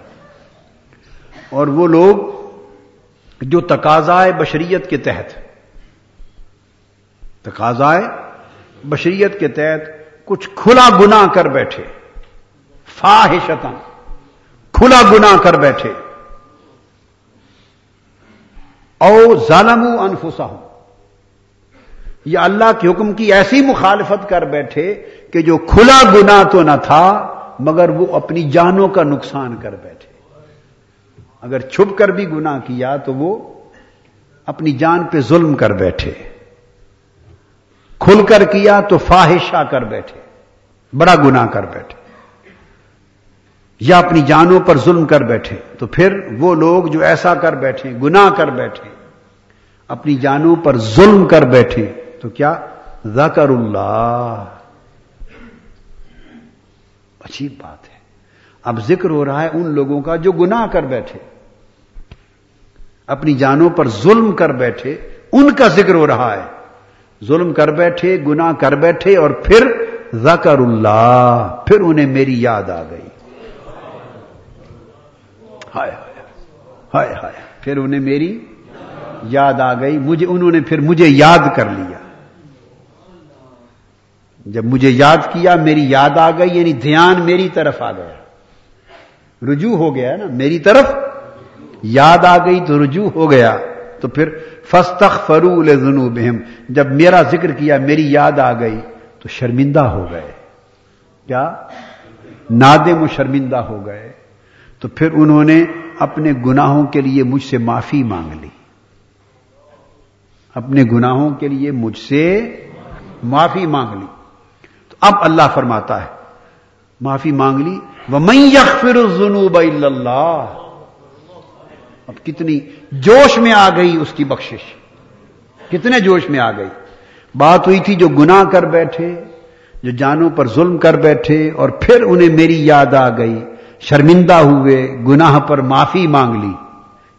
اور وہ لوگ جو تقاضائے بشریت کے تحت، تقاضائے بشریت کے تحت کچھ کھلا گنا کر بیٹھے فاحشتن کھلا گنا کر بیٹھے۔ او ظالم انفسا ہوں یا اللہ کے حکم کی ایسی مخالفت کر بیٹھے کہ جو کھلا گنا تو نہ تھا، مگر وہ اپنی جانوں کا نقصان کر بیٹھے۔ اگر چھپ کر بھی گنا کیا تو وہ اپنی جان پہ ظلم کر بیٹھے۔ کھل کر کیا تو فاحشہ کر بیٹھے۔ بڑا گنا کر بیٹھے۔ یا اپنی جانوں پر ظلم کر بیٹھے۔ تو پھر وہ لوگ جو ایسا کر بیٹھے، گناہ کر بیٹھے، اپنی جانوں پر ظلم کر بیٹھے۔ تو کیا؟ ذکر اللہ اچھی بات ہے۔ اب ذکر ہو رہا ہے ان لوگوں کا جو گناہ کر بیٹھے۔ اپنی جانوں پر ظلم کر بیٹھے۔ ان کا ذکر ہو رہا ہے۔ ظلم کر بیٹھے، گناہ کر بیٹھے اور پھر ذکر اللہ پھر انہیں میری یاد آ گئی۔ ہائے ہائے ہائے، پھر انہیں میری یاد آ گئی۔ مجھے، انہوں نے پھر مجھے یاد کر لیا۔ جب مجھے یاد کیا، میری یاد آ گئی یعنی دھیان میری طرف آ گیا۔ رجوع ہو گیا نا، میری طرف یاد آ گئی تو رجوع ہو گیا۔ تو پھر فستخ فرول بہم جب میرا ذکر کیا، میری یاد آ گئی تو شرمندہ ہو گئے۔ کیا؟ نادم و شرمندہ ہو گئے۔ تو پھر انہوں نے اپنے گناہوں کے لیے مجھ سے معافی مانگ لی۔ اپنے گناہوں کے لیے مجھ سے معافی مانگ لی۔ اب اللہ فرماتا ہے۔ معافی مانگ لی۔ وہ میں یکفر جنوب اللہ اب کتنی جوش میں آ گئی اس کی بخشش۔ کتنے جوش میں آ گئی۔ بات ہوئی تھی جو گناہ کر بیٹھے، جو جانوں پر ظلم کر بیٹھے اور پھر انہیں میری یاد آ گئی۔ شرمندہ ہوئے، گناہ پر معافی مانگ لی۔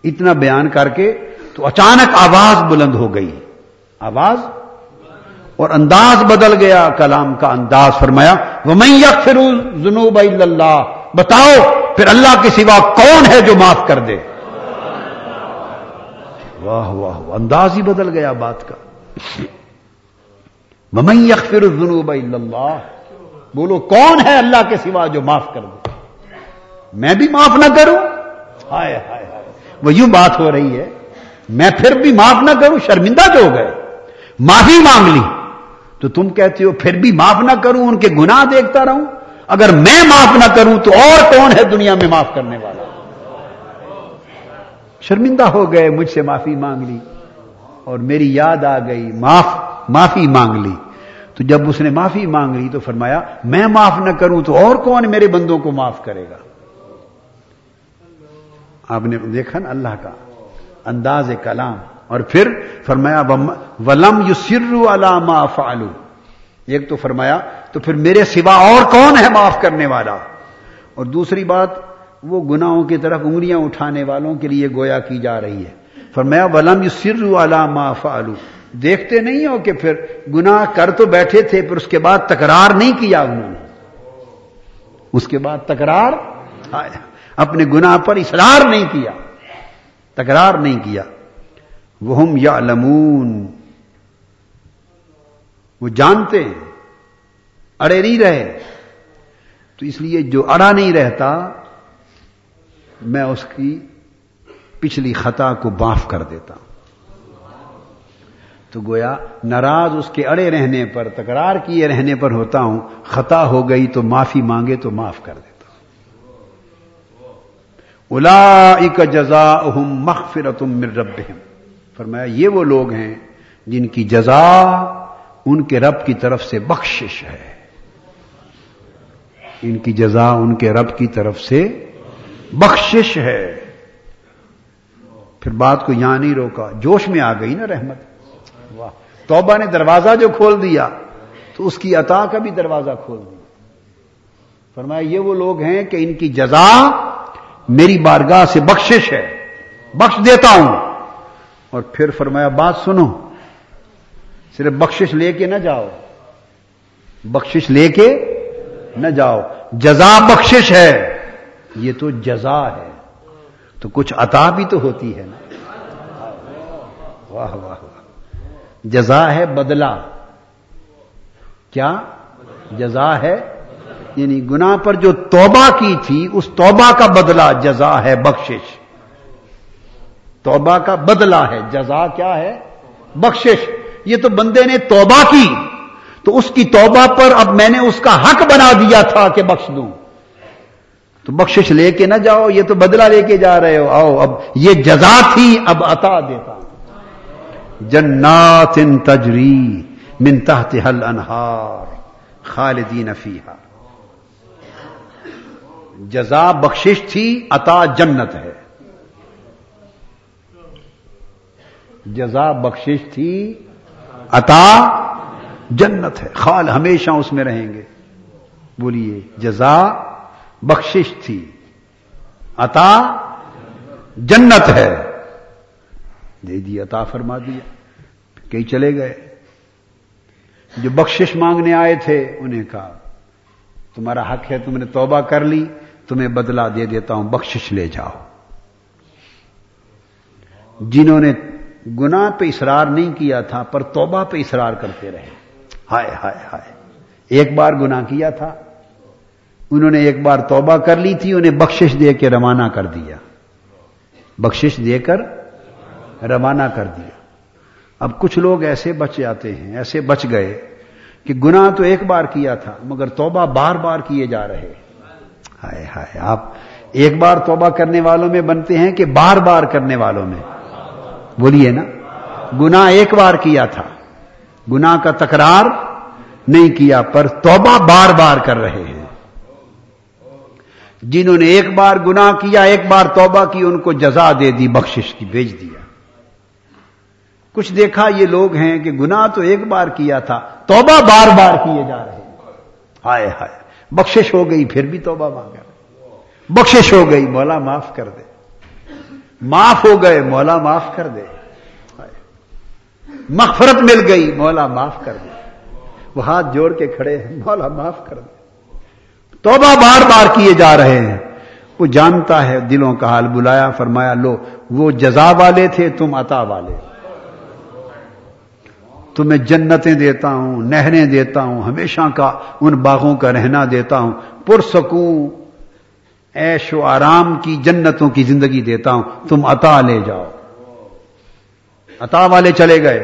اتنا بیان کر کے تو اچانک آواز بلند ہو گئی۔ آواز؟ اور انداز بدل گیا، کلام کا انداز فرمایا وہ میں یکفر جنوب اللہ بتاؤ، پھر اللہ کے سوا کون ہے جو معاف کر دے؟ واہ واہ انداز ہی بدل گیا بات کا۔ ممن یکفر الذنوب الا اللہ بولو، کون ہے اللہ کے سوا جو معاف کر دے؟ میں بھی معاف نہ کروں؟ ہائے ہائے ہائے، وہ یوں بات ہو رہی ہے، میں پھر بھی معاف نہ کروں، شرمندہ جو ہو گئے، معافی مانگ لی۔ تو تم کہتے ہو، پھر بھی معاف نہ کروں، ان کے گناہ دیکھتا رہوں۔ اگر میں معاف نہ کروں تو اور کون ہے دنیا میں معاف کرنے والا؟ شرمندہ ہو گئے، مجھ سے معافی مانگ لی۔ اور میری یاد آ گئی، معاف، معافی مانگ لی۔ تو جب اس نے معافی مانگ لی تو فرمایا، میں معاف نہ کروں تو اور کون میرے بندوں کو معاف کرے گا؟ آپ نے دیکھا نا، اللہ کا انداز کلام۔ اور پھر فرمایا ولم یو سرو علامہ فالو ایک تو فرمایا، تو پھر میرے سوا اور کون ہے معاف کرنے والا؟ اور دوسری بات، وہ گناہوں کی طرف انگلیاں اٹھانے والوں کے لیے گویا کی جا رہی ہے۔ فرمایا، ولم یو سر علامہ فالو دیکھتے نہیں ہو کہ پھر گناہ کر تو بیٹھے تھے، پھر اس کے بعد تکرار نہیں کیا انہوں نے؟ اس کے بعد تکرار؟ آیا، اپنے گناہ پر اصرار نہیں کیا۔ تکرار نہیں کیا۔ وہ یا لمون وہ جانتے اڑے نہیں رہے۔ تو اس لیے جو اڑا نہیں رہتا، میں اس کی پچھلی خطا کو معاف کر دیتا۔ ہوں تو گویا ناراض اس کے اڑے رہنے پر، تکرار کیے رہنے پر ہوتا ہوں، خطا ہو گئی تو معافی مانگے تو معاف کر دیتا۔ ہوں الا جزا مغفرت من ربهم فرمایا، یہ وہ لوگ ہیں جن کی جزا ان کے رب کی طرف سے بخشش ہے۔ ان کی جزا ان کے رب کی طرف سے بخشش ہے۔ پھر بات کو یہاں نہیں روکا۔ جوش میں آ گئی نا رحمت۔ توبہ نے دروازہ جو کھول دیا، تو اس کی عطا کا بھی دروازہ کھول دیا۔ فرمایا، یہ وہ لوگ ہیں کہ ان کی جزا میری بارگاہ سے بخشش ہے۔ بخش دیتا ہوں۔ اور پھر فرمایا، بات سنو۔ صرف بخشش لے کے نہ جاؤ۔ بخشش لے کے نہ جاؤ۔ جزا بخشش ہے، یہ تو جزا ہے۔ تو کچھ عطا بھی تو ہوتی ہے نا۔ واہ واہ واہ۔ جزا ہے بدلہ۔ کیا؟ جزا ہے یعنی گنا پر جو توبہ کی تھی، اس توبہ کا بدلہ جزا ہے، بخشش۔ توبہ کا بدلہ ہے، جزا کیا ہے؟ بخشش۔ یہ تو بندے نے توبہ کی تو اس کی توبہ پر اب میں نے اس کا حق بنا دیا تھا کہ بخش دوں۔ تو بخشش لے کے نہ جاؤ، یہ تو بدلہ لے کے جا رہے ہو، آؤ، اب یہ جزا تھی، اب عطا دیتا۔ جنات تجری من تحت حل انہار خالدین فیہا۔ جزا بخشش تھی، عطا جنت ہے۔ جزا بخشش تھی عطا جنت ہے۔ خال ہمیشہ اس میں رہیں گے۔ بولیے، جزا بخشش تھی۔ عطا جنت ہے۔ دے دی، عطا فرما دیا۔ کئی چلے گئے۔ جو بخشش مانگنے آئے تھے، انہیں کہا، تمہارا حق ہے، تم نے توبہ کر لی، تمہیں بدلہ دے دیتا ہوں، بخشش لے جاؤ۔ جنہوں نے گناہ پہ اصرار نہیں کیا تھا، پر توبہ پہ اصرار کرتے رہے۔ ہائے ہائے ہائے۔ ایک بار گناہ کیا تھا۔ انہوں نے ایک بار توبہ کر لی تھی، انہیں بخشش دے کے روانہ کر دیا۔ بخشش دے کر روانہ کر دیا۔ اب کچھ لوگ ایسے بچ جاتے ہیں، ایسے بچ گئے کہ گناہ تو ایک بار کیا تھا، مگر توبہ بار بار کیے جا رہے۔ ہائے ہائے، آپ ایک بار توبہ کرنے والوں میں بنتے ہیں کہ بار بار کرنے والوں میں؟ بولیے نا، گناہ ایک بار کیا تھا، گناہ کا تکرار نہیں کیا، پر توبہ بار بار کر رہے ہیں۔ جنہوں نے ایک بار گناہ کیا، ایک بار توبہ کی، ان کو جزا دے دی، بخشش کی، بھیج دیا۔ کچھ دیکھا یہ لوگ ہیں کہ گناہ تو ایک بار کیا تھا، توبہ بار بار کیے جا رہے ہیں۔ ہائے ہائے، بخشش ہو گئی، پھر بھی توبہ مانگا بخشش ہو گئی، مولا معاف کر دے۔ معاف ہو گئے، مولا معاف کر دے۔ مغفرت مل گئی، مولا معاف کر دے۔ وہ ہاتھ جوڑ کے کھڑے ہیں، مولا معاف کر دے۔ توبہ بار بار کیے جا رہے ہیں۔ وہ جانتا ہے، دلوں کا حال بلایا، فرمایا، لو، وہ جزا والے تھے، تم عطا والے۔ تمہیں جنتیں دیتا ہوں، نہریں دیتا ہوں، ہمیشہ کا ان باغوں کا رہنا دیتا ہوں۔ پرسکوں ایش و آرام کی جنتوں کی زندگی دیتا ہوں، تم عطا لے جاؤ۔ عطا والے چلے گئے۔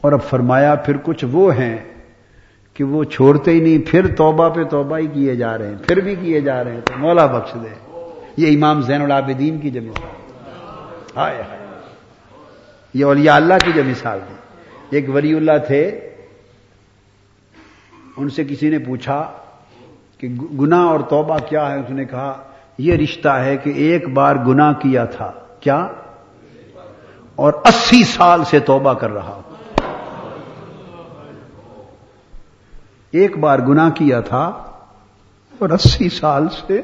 اور اب فرمایا، پھر کچھ وہ ہیں کہ وہ چھوڑتے ہی نہیں، پھر توبہ پہ توبہ ہی کیے جا رہے ہیں، پھر بھی کیے جا رہے ہیں۔ تو مولا بخش دے۔ یہ امام زین العابدین کی جو مثال۔ ہائے ہائے۔ یہ اولیاء اللہ کی جو مثال تھی۔ ایک ولی اللہ تھے۔ ان سے کسی نے پوچھا کہ گناہ اور توبہ کیا ہے؟ اس نے کہا، یہ رشتہ ہے کہ ایک بار گناہ کیا تھا۔ کیا؟ اور اسی سال سے توبہ کر رہا۔ ایک بار گناہ کیا تھا اور اسی سال سے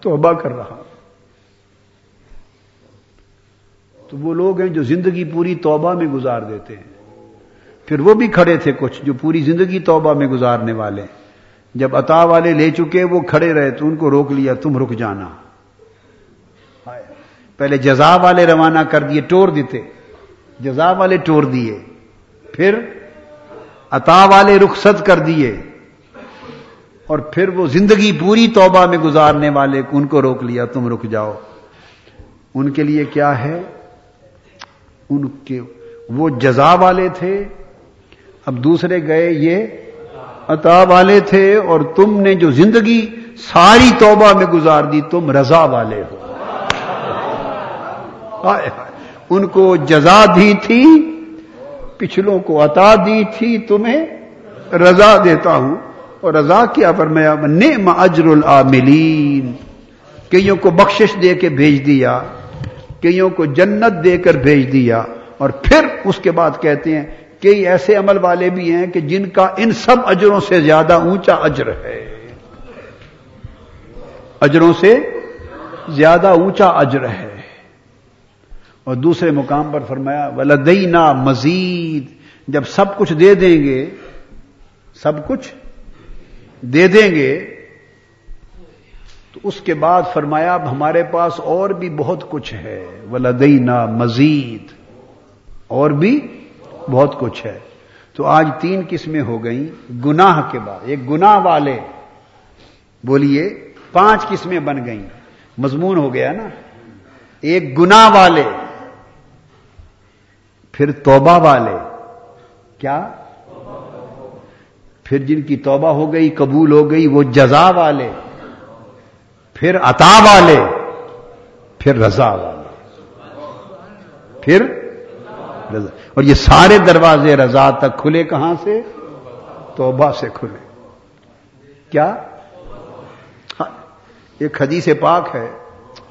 توبہ کر رہا۔ تو وہ لوگ ہیں جو زندگی پوری توبہ میں گزار دیتے ہیں۔ پھر وہ بھی کھڑے تھے کچھ جو پوری زندگی توبہ میں گزارنے والے۔ جب عطا والے لے چکے، وہ کھڑے رہے، تو ان کو روک لیا، تم رک جانا۔ پہلے جزا والے روانہ کر دیے، ٹور دیتے۔ جزا والے ٹور دیے۔ پھر عطا والے رخصت کر دیے۔ اور پھر وہ زندگی پوری توبہ میں گزارنے والے ان کو روک لیا، تم رک جاؤ۔ ان کے لیے کیا ہے؟ ان کے، وہ جزا والے تھے۔ اب دوسرے گئے، یہ عطا والے تھے اور تم نے جو زندگی ساری توبہ میں گزار دی، تم رضا والے ہو۔ ان کو جزا دی تھی، پچھلوں کو عطا دی تھی، تمہیں رضا دیتا ہوں۔ اور رضا کیا فرمایا؟ نعم اجر العاملین۔ کئیوں کو بخشش دے کے بھیج دیا، کئیوں کو جنت دے کر بھیج دیا۔ اور پھر اس کے بعد کہتے ہیں کئی ایسے عمل والے بھی ہیں کہ جن کا ان سب اجروں سے زیادہ اونچا اجر ہے۔ اجروں سے زیادہ اونچا اجر ہے۔ اور دوسرے مقام پر فرمایا ولدینا مزید جب سب کچھ دے دیں گے، سب کچھ دے دیں گے، تو اس کے بعد فرمایا، اب ہمارے پاس اور بھی بہت کچھ ہے۔ ولدینا مزید اور بھی بہت کچھ ہے۔ تو آج تین قسمیں ہو گئیں گناہ کے بعد۔ ایک گناہ والے، بولیے، پانچ قسمیں بن گئیں۔ مضمون ہو گیا نا۔ ایک گناہ والے، پھر توبہ والے۔ کیا؟ پھر جن کی توبہ ہو گئی، قبول ہو گئی، وہ جزا والے۔ پھر عطا والے۔ پھر رضا والے۔ پھر رضا اور یہ سارے دروازے رضا تک کھلے کہاں سے؟ توبہ سے کھلے۔ کیا؟ ہاں، ایک حدیث پاک ہے۔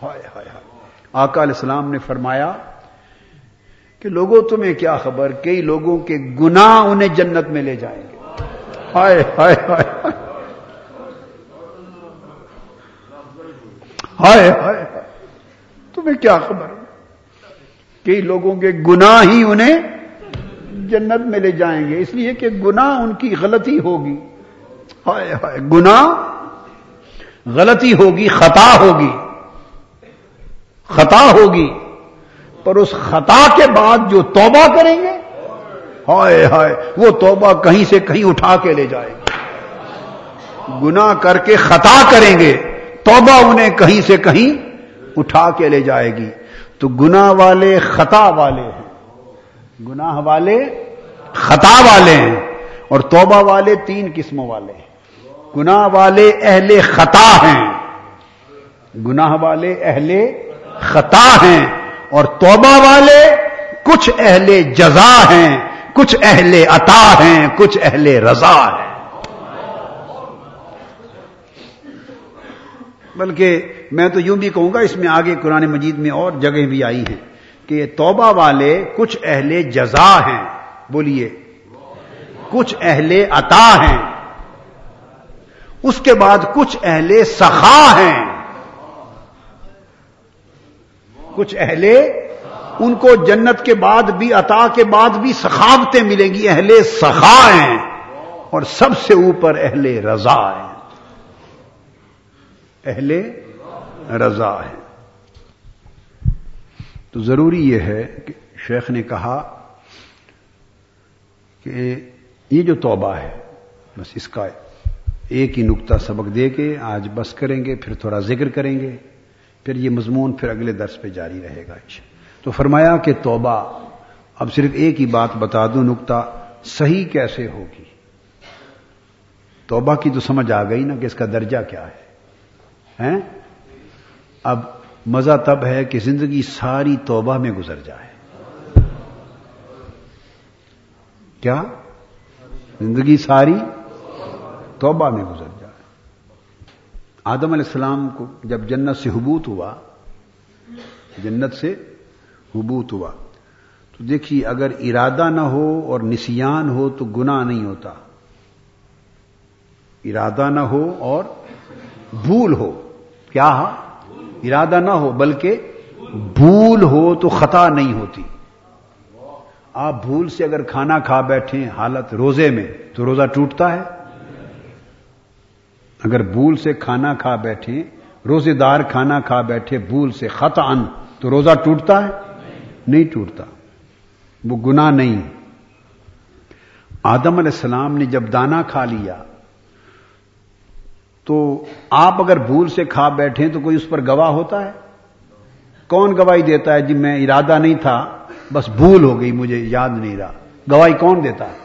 ہائے آقا علیہ السلام نے فرمایا کہ لوگوں، تمہیں کیا خبر؟ کئی لوگوں کے گناہ انہیں جنت میں لے جائیں گے۔ ہائے ہائے۔ ہائے ہائے ہائے۔ تمہیں کیا خبر؟ کئی لوگوں کے گناہ ہی انہیں جنت میں لے جائیں گے۔ اس لیے کہ گناہ ان کی غلطی ہوگی۔ ہائے ہائے، گناہ غلطی ہوگی، خطا ہوگی۔ خطا ہوگی۔ پر اس خطا کے بعد جو توبہ کریں گے، ہائے ہائے، وہ توبہ کہیں سے کہیں اٹھا کے لے جائے گا گنا کر کے خطا کریں گے، توبہ انہیں کہیں سے کہیں اٹھا کے لے جائے گی۔ تو گنا والے خطا والے ہیں۔ گناہ والے خطا والے ہیں۔ اور توبہ والے تین قسموں والے ہیں۔ گناہ والے اہل خطا ہیں۔ گناہ والے اہل خطا ہیں۔ اور توبہ والے کچھ اہل جزا ہیں۔ کچھ اہل عطا ہیں۔ کچھ اہل رضا ہیں۔ بلکہ میں تو یوں بھی کہوں گا اس میں آگے قرآن مجید میں اور جگہ بھی آئی ہیں کہ توبہ والے کچھ اہل جزا ہیں۔ بولیے۔ کچھ اہل عطا ہیں۔ اس کے بعد کچھ اہل سخا ہیں۔ کچھ اہل ان کو جنت کے بعد بھی، عطا کے بعد بھی سخاوتیں ملیں گی۔ اہل سخا ہیں۔ اور سب سے اوپر اہل رضا ہیں۔ اہل رضا ہے۔ تو ضروری یہ ہے کہ شیخ نے کہا کہ یہ جو توبہ ہے، بس اس کا ایک ہی نقطہ سبق دے کے آج بس کریں گے، پھر تھوڑا ذکر کریں گے، پھر یہ مضمون پھر اگلے درس پہ جاری رہے گا تو فرمایا کہ توبہ، اب صرف ایک ہی بات بتا دوں، نقطہ صحیح کیسے ہوگی؟ توبہ کی تو سمجھ آ گئی نا کہ اس کا درجہ کیا ہے اب مزہ تب ہے کہ زندگی ساری توبہ میں گزر جائے۔ کیا؟ زندگی ساری توبہ میں گزر جائے۔ آدم علیہ السلام کو جب جنت سے حبوت ہوا، جنت سے حبوت ہوا، تو دیکھیے اگر ارادہ نہ ہو اور نسیان ہو تو گنا نہیں ہوتا۔ ارادہ نہ ہو اور بھول ہو۔ کیا ہاں؟ ارادہ نہ ہو، بلکہ بھول ہو تو خطا نہیں ہوتی۔ آپ بھول سے اگر کھانا کھا بیٹھے حالت روزے میں، تو روزہ ٹوٹتا ہے۔ اگر بھول سے کھانا کھا بیٹھے روزے دار کھانا کھا بیٹھے بھول سے خط ان تو روزہ ٹوٹتا ہے؟ نہیں ٹوٹتا۔ وہ گنا نہیں۔ آدم علیہ السلام نے جب دانا کھا لیا تو آپ اگر بھول سے کھا بیٹھے تو کوئی اس پر گواہ ہوتا ہے؟ کون گواہی دیتا ہے؟ جی میں ارادہ نہیں تھا، بس بھول ہو گئی، مجھے یاد نہیں رہا۔ گواہی کون دیتا ہے؟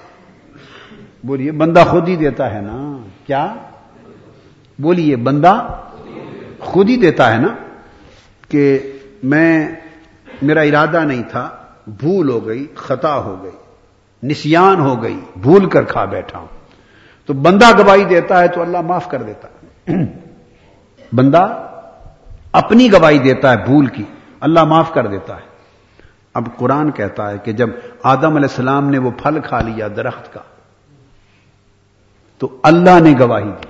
بولیے، بندہ خود ہی دیتا ہے نا۔ کیا؟ بولیے، بندہ خود ہی دیتا ہے نا کہ میں، میرا ارادہ نہیں تھا، بھول ہو گئی، خطا ہو گئی، نسیان ہو گئی، بھول کر کھا بیٹھا ہوں۔ تو بندہ گواہی دیتا ہے تو اللہ معاف کر دیتا ہے۔ بندہ اپنی گواہی دیتا ہے بھول کی، اللہ معاف کر دیتا ہے۔ اب قرآن کہتا ہے کہ جب آدم علیہ السلام نے وہ پھل کھا لیا درخت کا، تو اللہ نے گواہی دی۔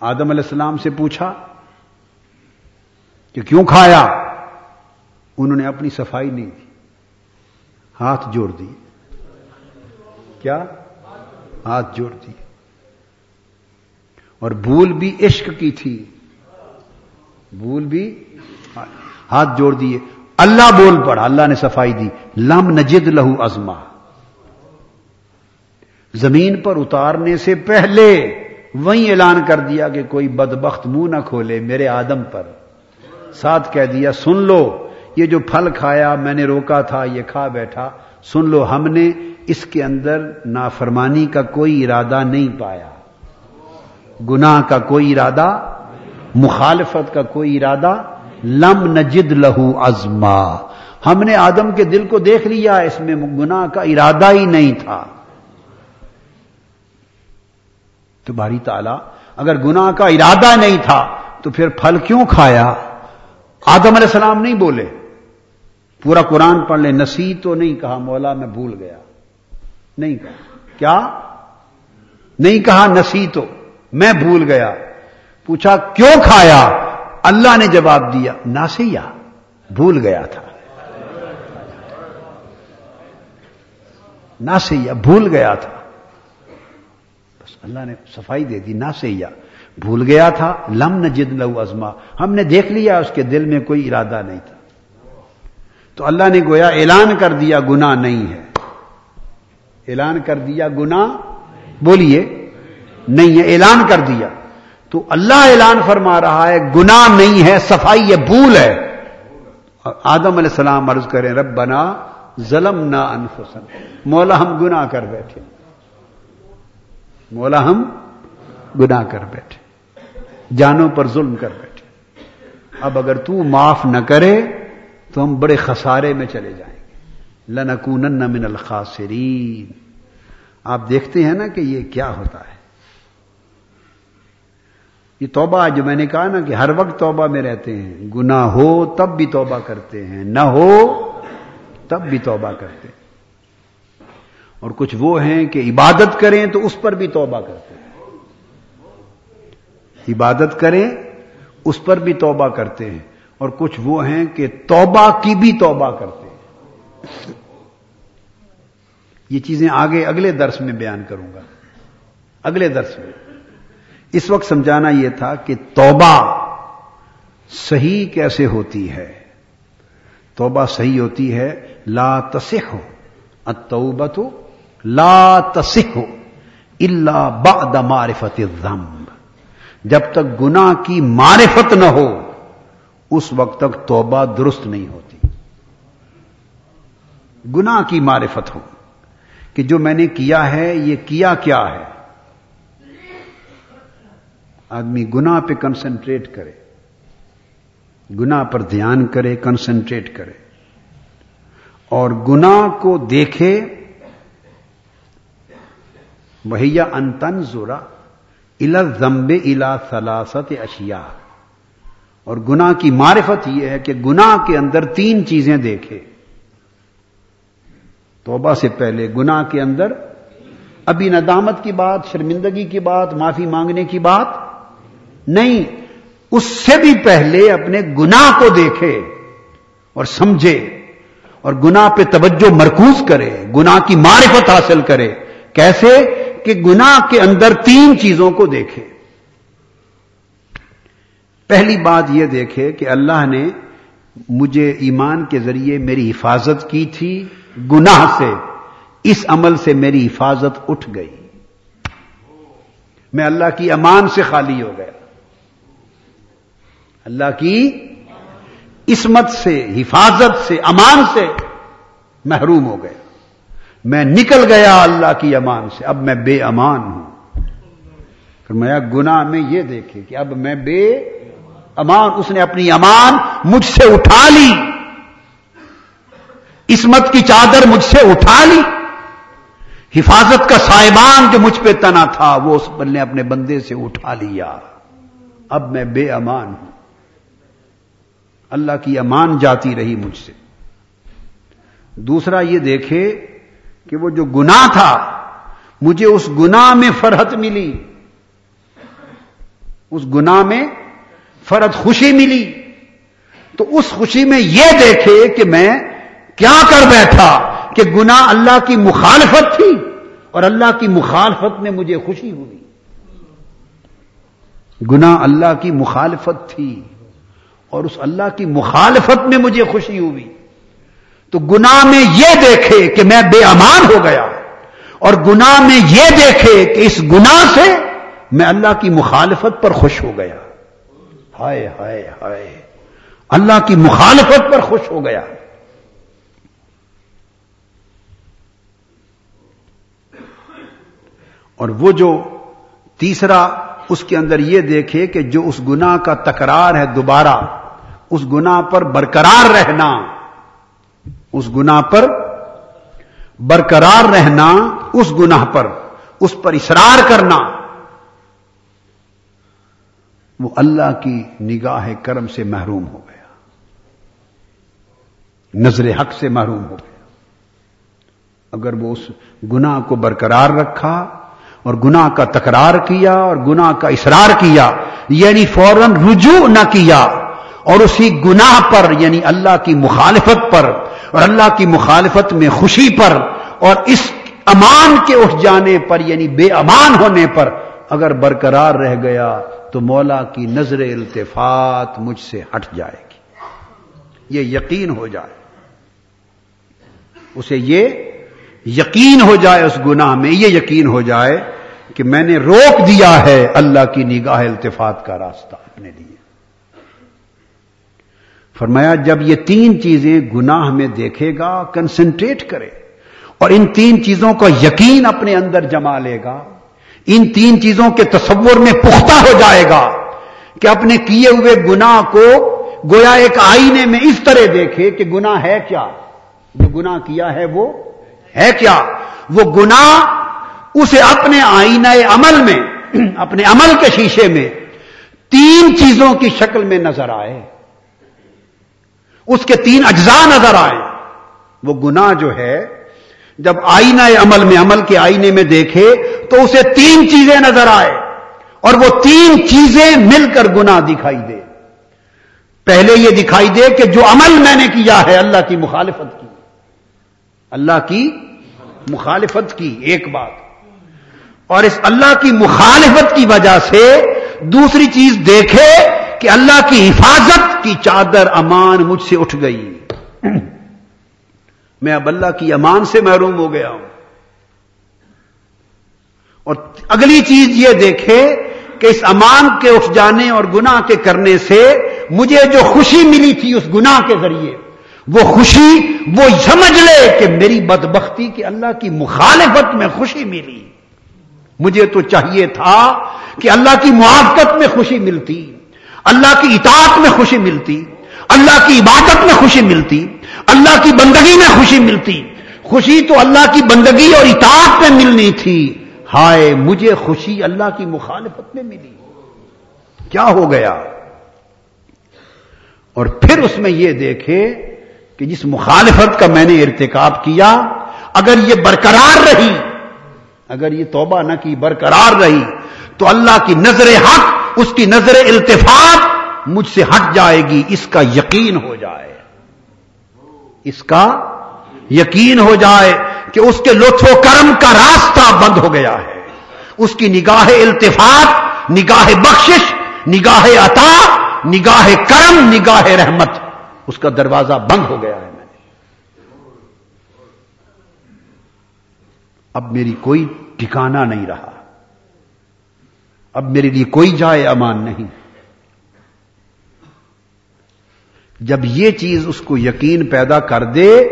آدم علیہ السلام سے پوچھا کہ کیوں کھایا؟ انہوں نے اپنی صفائی نہیں دی، ہاتھ جوڑ دی کیا؟ ہاتھ جوڑ دی۔ اور بھول بھی عشق کی تھی۔ بھول بھی ہاتھ جوڑ دیے۔ اللہ بول پڑا، اللہ نے صفائی دی۔ لم نجد لہو ازما زمین پر اتارنے سے پہلے وہیں اعلان کر دیا کہ کوئی بدبخت منہ نہ کھولے میرے آدم پر۔ ساتھ کہہ دیا، سن لو، یہ جو پھل کھایا میں نے روکا تھا، یہ کھا بیٹھا۔ سن لو، ہم نے اس کے اندر نافرمانی کا کوئی ارادہ نہیں پایا۔ گناہ کا کوئی ارادہ، مخالفت کا کوئی ارادہ، لم نجد لہو ازما ہم نے آدم کے دل کو دیکھ لیا، اس میں گناہ کا ارادہ ہی نہیں تھا۔ تو باری تعالی، اگر گناہ کا ارادہ نہیں تھا، تو پھر پھل کیوں کھایا؟ آدم علیہ السلام نہیں بولے۔ پورا قرآن پڑھ لے نسی تو نہیں کہا، مولا میں بھول گیا۔ نہیں کہا کیا؟ نہیں کہا، نسی تو۔ میں بھول گیا۔ پوچھا، کیوں کھایا؟ اللہ نے جواب دیا ناسیا بھول گیا تھا۔ ناسیا بھول گیا تھا۔ بس اللہ نے صفائی دے دی ناسیا بھول گیا تھا، لم نہ جد لو ازما ہم نے دیکھ لیا، اس کے دل میں کوئی ارادہ نہیں تھا۔ تو اللہ نے گویا اعلان کر دیا گنا نہیں ہے۔ اعلان کر دیا گنا بولیے، نہیں ہے، اعلان کر دیا۔ تو اللہ اعلان فرما رہا ہے گنا نہیں ہے، صفائی یہ بھول ہے۔ آدم علیہ السلام عرض کریں رب بنا ظلم نہ انفسن مولا ہم گنا کر بیٹھے۔ مولا ہم گنا کر بیٹھے۔ جانوں پر ظلم کر بیٹھے۔ اب اگر تو معاف نہ کرے، تو ہم بڑے خسارے میں چلے جائیں۔ گے لنکون من الخاسرین۔ آپ دیکھتے ہیں نا کہ یہ کیا ہوتا ہے۔ یہ توبہ جو میں نے کہا نا کہ ہر وقت توبہ میں رہتے ہیں۔ گنا ہو تب بھی توبہ کرتے ہیں، نہ ہو تب بھی توبہ کرتے ہیں۔ اور کچھ وہ ہیں کہ عبادت کریں تو اس پر بھی توبہ کرتے ہیں۔ عبادت کریں اس پر بھی توبہ کرتے ہیں۔ اور کچھ وہ ہیں کہ توبہ کی بھی توبہ کرتے ہیں۔ یہ چیزیں آگے اگلے درس میں بیان کروں گا۔ اگلے درس میں۔ اس وقت سمجھانا یہ تھا کہ توبہ صحیح کیسے ہوتی ہے؟ توبہ صحیح ہوتی ہے، لا تصح ہو اتوبت لا تصح ہو اللہ بعد معرفت الذنب۔ جب تک گنا کی معرفت نہ ہو، اس وقت تک توبہ درست نہیں ہوتی۔ گنا کی معرفت ہو۔ کہ جو میں نے کیا ہے، یہ کیا کیا ہے؟ آدمی گنا پہ کنسنٹریٹ کرے گنا پر دھیان کرے کنسنٹریٹ کرے۔ اور گنا کو دیکھے، وہیا انتن زورا الا زمبے الا سلاست اشیا اور گنا کی معرفت یہ ہے کہ گنا کے اندر تین چیزیں دیکھے۔ توبہ سے پہلے گنا کے اندر، ابھی ندامت کی بات، شرمندگی کی بات، معافی مانگنے کی بات نہیں، اس سے بھی پہلے اپنے گنا کو دیکھے اور سمجھے اور گنا پہ توجہ مرکوز کرے گنا کی معرفت حاصل کرے۔ کیسے؟ کہ گنا کے اندر تین چیزوں کو دیکھے۔ پہلی بات یہ دیکھے کہ اللہ نے مجھے ایمان کے ذریعے میری حفاظت کی تھی۔ گناہ سے اس عمل سے میری حفاظت اٹھ گئی۔ میں اللہ کی امان سے خالی ہو گیا۔ اللہ کی عصمت سے، حفاظت سے، امان سے محروم ہو گیا۔ میں نکل گیا اللہ کی امان سے۔ اب میں بے امان ہوں۔ میں گنا میں یہ دیکھے کہ اب میں بے امان، اس نے اپنی امان مجھ سے اٹھا لی۔ عصمت کی چادر مجھ سے اٹھا لی۔ حفاظت کا سائبان جو مجھ پہ تنا تھا، وہ اس نے اپنے بندے سے اٹھا لیا۔ اب میں بے امان ہوں۔ اللہ کی امان جاتی رہی مجھ سے۔ دوسرا یہ دیکھے کہ وہ جو گنا تھا، مجھے اس گنا میں فرحت ملی۔ اس گنا میں فرحت خوشی ملی۔ تو اس خوشی میں یہ دیکھے کہ میں کیا کر بیٹھا کہ گنا اللہ کی مخالفت تھی اور اللہ کی مخالفت میں مجھے خوشی ہوئی؟ گنا اللہ کی مخالفت تھی اور اس اللہ کی مخالفت میں مجھے خوشی ہوئی۔ تو گنا میں یہ دیکھے کہ میں بے امان ہو گیا اور گنا میں یہ دیکھے کہ اس گنا سے میں اللہ کی مخالفت پر خوش ہو گیا۔ ہائے ہائے ہائے۔ اللہ کی مخالفت پر خوش ہو گیا۔ اور وہ جو تیسرا اس کے اندر یہ دیکھے کہ جو اس گنا کا تکرار ہے دوبارہ، اس گنا پر برقرار رہنا، اس گنا پر برقرار رہنا، اس گناہ پر، اس پر اصرار کرنا، وہ اللہ کی نگاہ کرم سے محروم ہو گیا، نظر حق سے محروم ہو گیا۔ اگر وہ اس گناہ کو برقرار رکھا اور گناہ کا تکرار کیا اور گناہ کا اصرار کیا یعنی فوراً رجوع نہ کیا اور اسی گناہ پر یعنی اللہ کی مخالفت پر اور اللہ کی مخالفت میں خوشی پر اور اس امان کے اٹھ جانے پر یعنی بے امان ہونے پر اگر برقرار رہ گیا تو مولا کی نظر التفات مجھ سے ہٹ جائے گی۔ یہ یقین ہو جائے۔ اسے یہ یقین ہو جائے اس گناہ میں، یہ یقین ہو جائے کہ میں نے روک دیا ہے اللہ کی نگاہ التفات کا راستہ اپنے لیے۔ فرمایا، جب یہ تین چیزیں گناہ میں دیکھے گا کنسنٹریٹ کرے اور ان تین چیزوں کا یقین اپنے اندر جما لے گا، ان تین چیزوں کے تصور میں پختہ ہو جائے گا کہ اپنے کیے ہوئے گناہ کو گویا ایک آئینے میں اس طرح دیکھے کہ گناہ ہے کیا؟ جو گناہ کیا ہے وہ ہے کیا؟ وہ گناہ اسے اپنے آئینہ عمل میں، اپنے عمل کے شیشے میں تین چیزوں کی شکل میں نظر آئے۔ اس کے تین اجزاء نظر آئے۔ وہ گناہ جو ہے، جب آئینہ عمل میں، عمل کے آئینے میں دیکھے تو اسے تین چیزیں نظر آئے اور وہ تین چیزیں مل کر گناہ دکھائی دے۔ پہلے یہ دکھائی دے کہ جو عمل میں نے کیا ہے، اللہ کی مخالفت کی۔ اللہ کی مخالفت کی، ایک بات۔ اور اس اللہ کی مخالفت کی وجہ سے دوسری چیز دیکھے کہ اللہ کی حفاظت کی چادر امان مجھ سے اٹھ گئی۔ میں اب اللہ کی امان سے محروم ہو گیا ہوں۔ اور اگلی چیز یہ دیکھے کہ اس امان کے اٹھ جانے اور گناہ کے کرنے سے مجھے جو خوشی ملی تھی اس گناہ کے ذریعے وہ خوشی، وہ سمجھ لے کہ میری بدبختی کہ اللہ کی مخالفت میں خوشی ملی۔ مجھے تو چاہیے تھا کہ اللہ کی موافقت میں خوشی ملتی، اللہ کی اطاعت میں خوشی ملتی، اللہ کی عبادت میں خوشی ملتی، اللہ کی بندگی میں خوشی ملتی۔ خوشی تو اللہ کی بندگی اور اطاعت میں ملنی تھی۔ ہائے، مجھے خوشی اللہ کی مخالفت میں ملی۔ کیا ہو گیا؟ اور پھر اس میں یہ دیکھے کہ جس مخالفت کا میں نے ارتکاب کیا، اگر یہ برقرار رہی، اگر یہ توبہ نہ کی، برقرار رہی، تو اللہ کی نظر حق، اس کی نظر التفاق مجھ سے ہٹ جائے گی، اس کا یقین ہو جائے۔ اس کا یقین ہو جائے کہ اس کے لطف و کرم کا راستہ بند ہو گیا ہے۔ اس کی نگاہ التفاق نگاہ بخشش، نگاہ عطا، نگاہ کرم، نگاہ رحمت۔ اس کا دروازہ بند ہو گیا ہے میں نے۔ اب میری کوئی ٹھکانا نہیں رہا۔ اب میرے لیے کوئی جائے امان نہیں۔ جب یہ چیز اس کو یقین پیدا کر دے،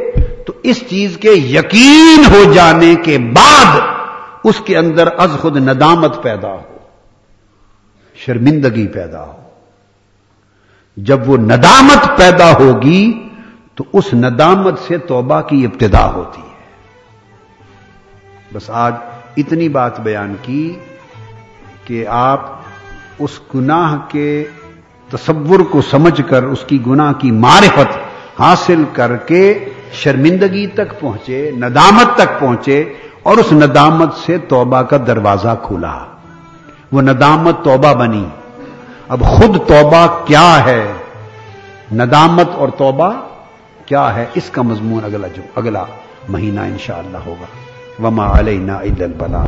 تو اس چیز کے یقین ہو جانے کے بعد اس کے اندر از خود ندامت پیدا ہو، شرمندگی پیدا ہو۔ جب وہ ندامت پیدا ہوگی تو اس ندامت سے توبہ کی ابتدا ہوتی ہے۔ بس آج اتنی بات بیان کی کہ آپ اس گناہ کے تصور کو سمجھ کر اس کی گناہ کی معرفت حاصل کر کے شرمندگی تک پہنچے، ندامت تک پہنچے اور اس ندامت سے توبہ کا دروازہ کھلا۔ وہ ندامت توبہ بنی۔ اب خود توبہ کیا ہے؟ ندامت اور توبہ کیا ہے؟ اس کا مضمون اگلا جو اگلا مہینہ انشاءاللہ ہوگا۔ وما علینا الا البلاغ